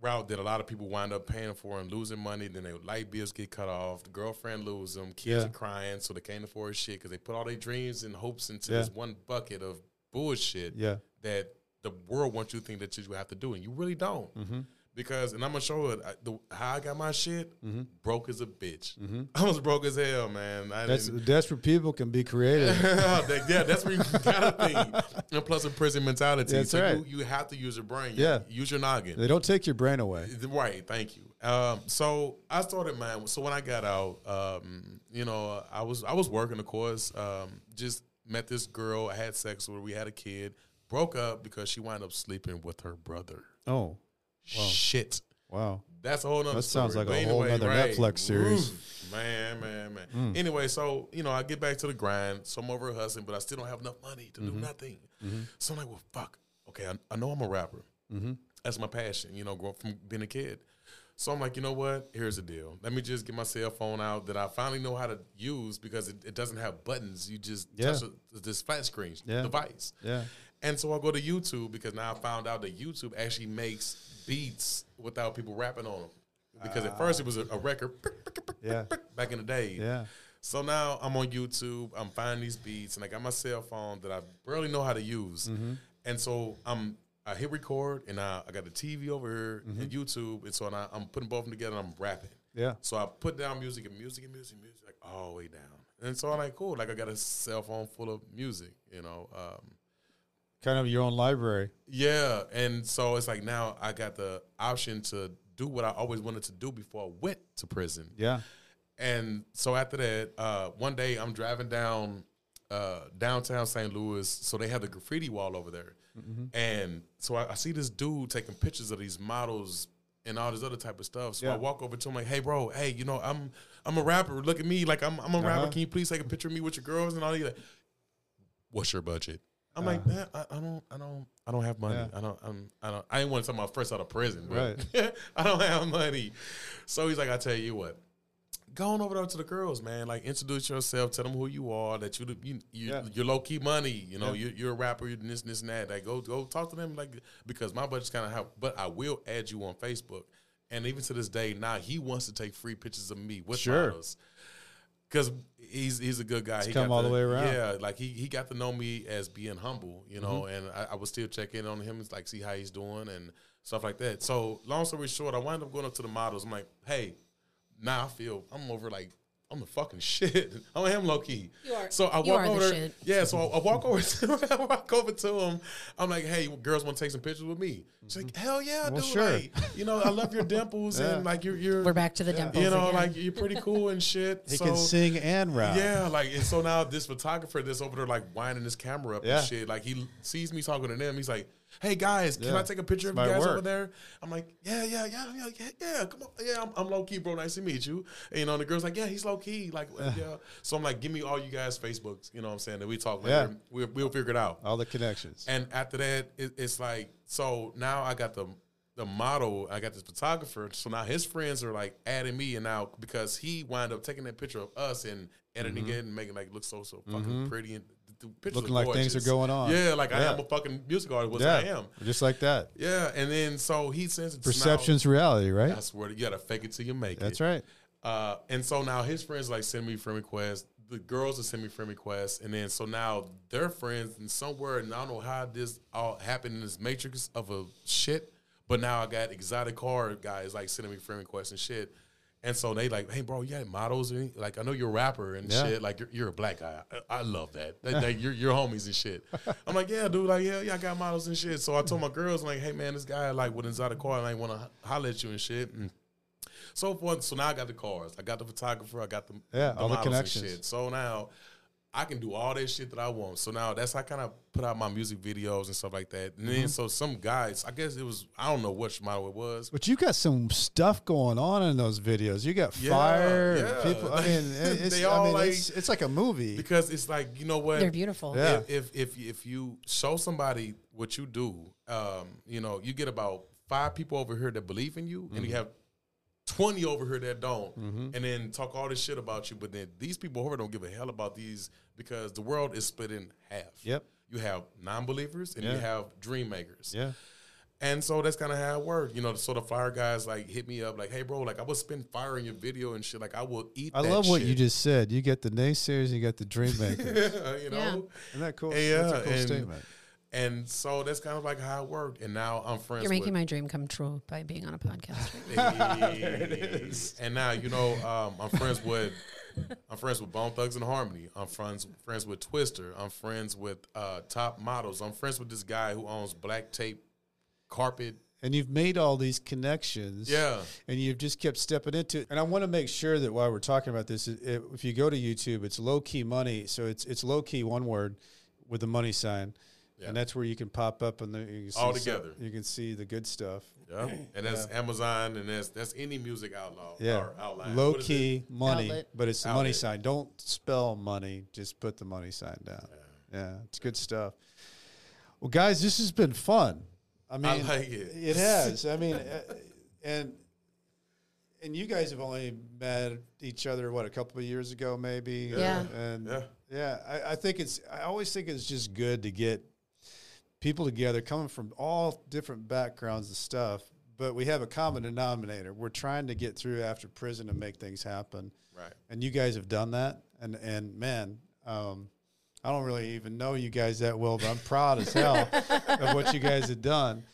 route that a lot of people wind up paying for and losing money. Then their light bills get cut off. The girlfriend loses them. Kids Yeah. are crying, so they can't afford shit because they put all their dreams and hopes into Yeah. this one bucket of bullshit. Yeah. that the world wants you to think that you have to do, and you really don't. Mm-hmm. Because, and I'm gonna show it. I, the, how I got my shit broke as a bitch. Mm-hmm. [LAUGHS] I was broke as hell, man. I That's didn't, desperate people can be creative. [LAUGHS] That- yeah, that's where you [LAUGHS] gotta think. And plus a prison mentality. That's so right. you, you have to use your brain. Yeah. Use your noggin. they don't take your brain away. Right, thank you. Um, so I started, man. So when I got out, um, you know, I was I was working, of course. Um, just met this girl. I had sex with her. We had a kid. broke up because she wound up sleeping with her brother. Oh, Shit. wow. That's a whole nother That sounds story. like a But whole anyway, nother right. Netflix series. Oof. Man, man, man. Mm. Anyway, so you know, I get back to the grind. So I'm over hustling, but I still don't have enough money to Mm-hmm. do nothing. So I'm like, well, fuck. Okay, I, I know I'm a rapper. Mm-hmm. That's my passion. You know, growing from being a kid. So I'm like, you know what? Here's the deal. Let me just get my cell phone out that I finally know how to use because it, it doesn't have buttons. You just Yeah. touch a, this flat screen Yeah. device. Yeah. And so I go to YouTube because now I found out that YouTube actually makes beats without people rapping on them. Because at first it was a, a record [LAUGHS] Yeah. back in the day. Yeah. So now I'm on YouTube. I'm finding these beats, and I got my cell phone that I barely know how to use. Mm-hmm. And so I'm I hit record, and I, I got the TV over here Mm-hmm. and YouTube, and so now I'm putting both of them together. and I'm rapping. Yeah. So I put down music and music and music and music like all the way down. And so I'm like, cool. Like I got a cell phone full of music, you know. Um, Kind of your own library. yeah, and so it's like now I got the option to do what I always wanted to do before I went to prison. Yeah. And so after that, uh, one day I'm driving down uh, downtown St. Louis. So they have the graffiti wall over there, and so I, I see this dude taking pictures of these models and all this other type of stuff. So I walk over to him like, "Hey, bro, hey, you know, I'm I'm a rapper. Look at me, like I'm I'm a rapper. Uh-huh. Can you please take a picture of me with your girls and all that?" Like, What's your budget? I'm like, uh, man, I, I don't, I don't, I don't have money. Yeah. I don't, I'm, I don't, I didn't want to talk about first out of prison, but Right. [LAUGHS] I don't have money. So he's like, I tell you what, go on over there to the girls, man. Like, introduce yourself, tell them who you are, that you, you, you Yeah. you're low key money. You know, Yeah. you're, you're a rapper, you're this, this, and that. Like, go, go talk to them, like, because my budget's kind of how. But I will add you on Facebook, and even to this day, now he wants to take free pictures of me with Sure. models. Cause he's he's a good guy. he come got all the way around. Yeah, like he, he got to know me as being humble, you know, Mm-hmm. and I, I would still check in on him, like see how he's doing and stuff like that. So long story short, I wind up going up to the models. I'm like, hey, now I feel I'm over like I'm the fucking shit. [LAUGHS] I am low key. You are- So I you walk are the over. there- shit. Yeah. So I, I walk over [LAUGHS] to I walk over to him. I'm like, hey, girls want to take some pictures with me? She's like, mm-hmm. hell yeah, Well, dude. sure. Like, you know, I love your [LAUGHS] dimples Yeah. and like you're you're We're back to the dimples. you know, again. like you're pretty cool and shit. He so, can sing and rap. yeah, like and so now this photographer that's over there like winding his camera up Yeah. and shit. Like he sees me talking to them. He's like, "Hey guys, can Yeah. I take a picture of you guys work. over there?" I'm like, "Yeah, yeah, yeah, yeah, yeah, yeah. Come on, yeah. I'm, I'm low key, bro. Nice to meet you." And, you know, the girl's like, "Yeah, he's low key." Like, yeah. So I'm like, "Give me all you guys' Facebooks." You know what I'm saying? That we talk later. Yeah. We'll, we'll figure it out. All the connections. And after that, it, it's like so now I got the the model, I got this photographer. So now his friends are like adding me, and now because he wound up taking that picture of us and editing mm-hmm. it and making like look so so fucking mm-hmm. pretty and pictures. Looking like things are going on. Yeah, like I Yeah. am a fucking music artist, which yeah. I am. Just like that. Yeah, and then so he sends it to now- Perception's reality, right? I swear, to- you gotta fake it till you make it. That's right. Uh, and so now his friends like send me friend requests. The girls are send me friend requests, and then so now their friends and somewhere, and I don't know how this all happened in this matrix of a shit. But now I got exotic car guys like sending me friend requests and shit. And so they like, hey, bro, you got models? Or anything? Like, I know you're a rapper and Yeah. shit. Like, you're, you're a black guy. I, I love that. Like, like, [LAUGHS] you're, you're homies and shit. I'm like, yeah, dude. Like, yeah, yeah, I got models and shit. So I told my girls, like, hey, man, this guy like went inside exotic car, and I want to holler at you and shit. And so forth. So now I got the cars. I got the photographer. I got the Yeah, all the models and connections. shit. So now I can do all that shit that I want. So now that's how I kind of put out my music videos and stuff like that. And Mm-hmm. then so some guys, I guess it was I don't know which model it was. But you got some stuff going on in those videos. You got Yeah, fire. yeah. People. I mean, [LAUGHS] it's, They I all mean, like- it's, it's like a movie. Because it's like you know what They're beautiful. Yeah. if, if if if you show somebody what you do, um, you know, you get about five people over here that believe in you, and Mm-hmm. you have twenty over here that don't, and then talk all this shit about you. But then these people over here don't give a hell about these because the world is split in half. Yep. You have non-believers and you have dream makers. Yeah. And so that's kind of how it worked. You know, so the fire guys like hit me up like, "Hey, bro, like I would spend fire in your video and shit. Like I will eat." I that love what you just said. You get the naysayers, you got the dream [LAUGHS] makers. you know. Yeah. Isn't that cool? Yeah, That's a cool and- statement. And so that's kind of like how it worked. And now I'm friends. You're making with, my dream come true by being on a podcast. Right now. Hey. And now you know um, I'm friends with [LAUGHS] I'm friends with Bone Thugs-n-Harmony. I'm friends friends with Twista. I'm friends with uh, Top Models. I'm friends with this guy who owns Black Tape Carpet. And you've made all these connections. Yeah. and you've just kept stepping into it. And I want to make sure that while we're talking about this, if you go to YouTube, it's low key money. So it's it's low key one word with the money sign, Yeah. and that's where you can pop up and the you can see All some- together. you can see the good stuff. Yeah, and that's Amazon, and that's that's any music outlaw. Yeah, outline. low What is it? key money, Outlet. but it's the money sign. Don't spell money; just put the money sign down. Yeah, it's good stuff. Well, guys, this has been fun. I mean, like it. It has. I mean, [LAUGHS] uh, and and you guys have only met each other what a couple of years ago, maybe. Yeah. and Yeah. yeah, I, I think it's. I always think it's just good to get people together coming from all different backgrounds and stuff. But we have a common denominator. We're trying to get through after prison and make things happen. Right. And you guys have done that. And and man, um, I don't really even know you guys that well, but I'm proud as hell [LAUGHS] of what you guys have done.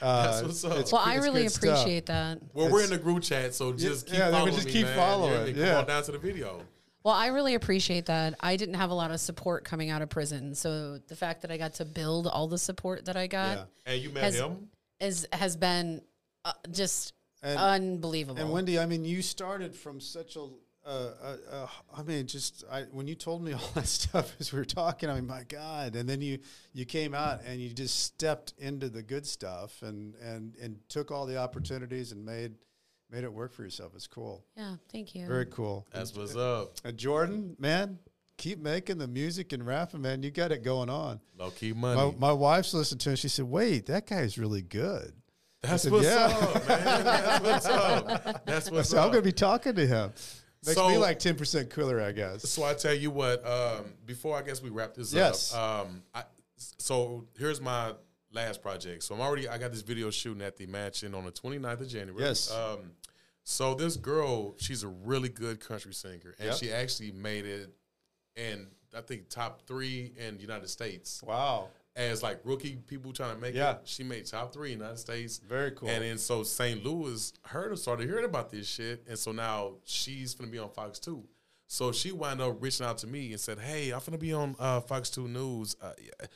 Uh, That's what's up. Well, I really good stuff. appreciate that. Well, we're in the group chat, so just keep yeah, they following just me, keep man. following, Yeah, come yeah. on down to the video. Well, I really appreciate that. I didn't have a lot of support coming out of prison, so the fact that I got to build all the support that I got Yeah. And you met has him. is has been uh, just And- unbelievable. And Wendy, I mean, you started from such a, uh, uh, uh, I mean, just I, when you told me [LAUGHS] all that stuff as we were talking, I mean, my God! And then you you came out and you just stepped into the good stuff and and and took all the opportunities and made made it work for yourself. It's cool, yeah, thank you. very cool. That's what's up. And Jordan, man, keep making the music and rapping, man. You got it going on. Low key My, money. my wife's listened to it. She said, "Wait, that guy's really good." That's said, what's yeah. up, man. That's what's up. [LAUGHS] That's I what's up. "I'm going to be talking to him." Makes So- me like ten percent cooler, I guess. So I tell you what. Um, before I guess we wrap this Yes. up. Um, I, so here's my last project. So I'm already. I got this video shooting at the mansion on the 29th of January. Yes. Um, so this girl, she's a really good country singer, and Yep. she actually made it and I think top three in the United States. Wow. as like rookie people trying to make Yeah. it. She made top three in the United States. Very cool. And then so St. Louis heard started hearing about this shit, and so now she's gonna be on Fox Two. So she wound up reaching out to me and said, "Hey, I'm gonna be on uh, Fox Two News. Uh, yeah.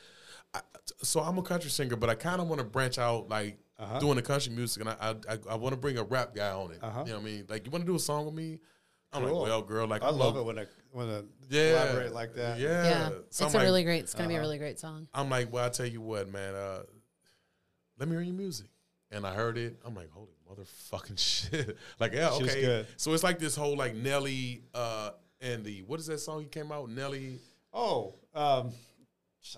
I, so I'm a country singer, but I kind of want to branch out, like Uh-huh. doing the country music, and I I, I want to bring a rap guy on it. Uh-huh. You know what I mean? Like, you want to do a song with me? I'm Cool. like, well, girl, like I I'm love a- it when I when I yeah, collaborate like that. Yeah, yeah, So it's I'm a like, really great. It's gonna Uh-huh. be a really great song. I'm like, well, I tell you what, man. Uh, let me hear your music. And I heard it. I'm like, holy motherfucking [LAUGHS] shit. like, yeah, She okay. good. So it's like this whole like Nelly uh, and the what is that song he came out? Nelly. Oh, um,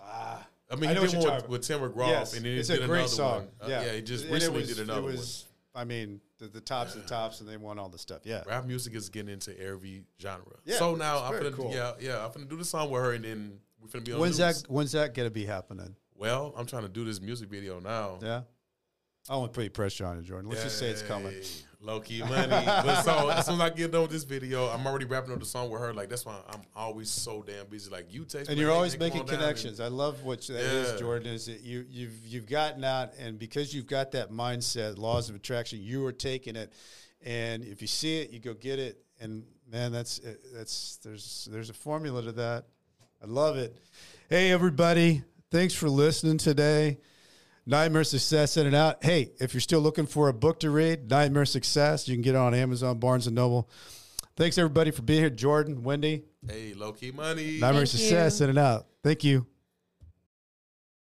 ah, I mean, I he did one with, with Tim McGraw, yes, and then he did another song. one. Uh, yeah, yeah, he just And recently it was, did another It was, I mean, the, the tops of the tops, and they won all the stuff. Yeah. Rap music is getting into every genre. Yeah, so now I'm gonna, cool. yeah, yeah, I'm gonna do the song with her, and then we're gonna be on. when's that? When's that gonna be happening? Well, I'm trying to do this music video now. Yeah, I want to put pressure on you, Jordan. Let's just say it's coming. Low key money. but so as soon as I get done with this video, I'm already wrapping up the song with her. Like that's why I'm always so damn busy. Like you text And you're always making connections. I love what that is, Yeah. Jordan. Is that you you've you've gotten out, and because you've got that mindset, laws of attraction, you are taking it, and if you see it, you go get it. And man, that's eh, that's there's there's a formula to that. I love it. Hey, everybody, thanks for listening today. Nightmare Success in and out. Hey, if you're still looking for a book to read, Nightmare Success, you can get it on Amazon, Barnes and Noble. Thanks everybody for being here, Jordan, Wendy. Hey, low key money. Nightmare Thank Success you. in and out. Thank you.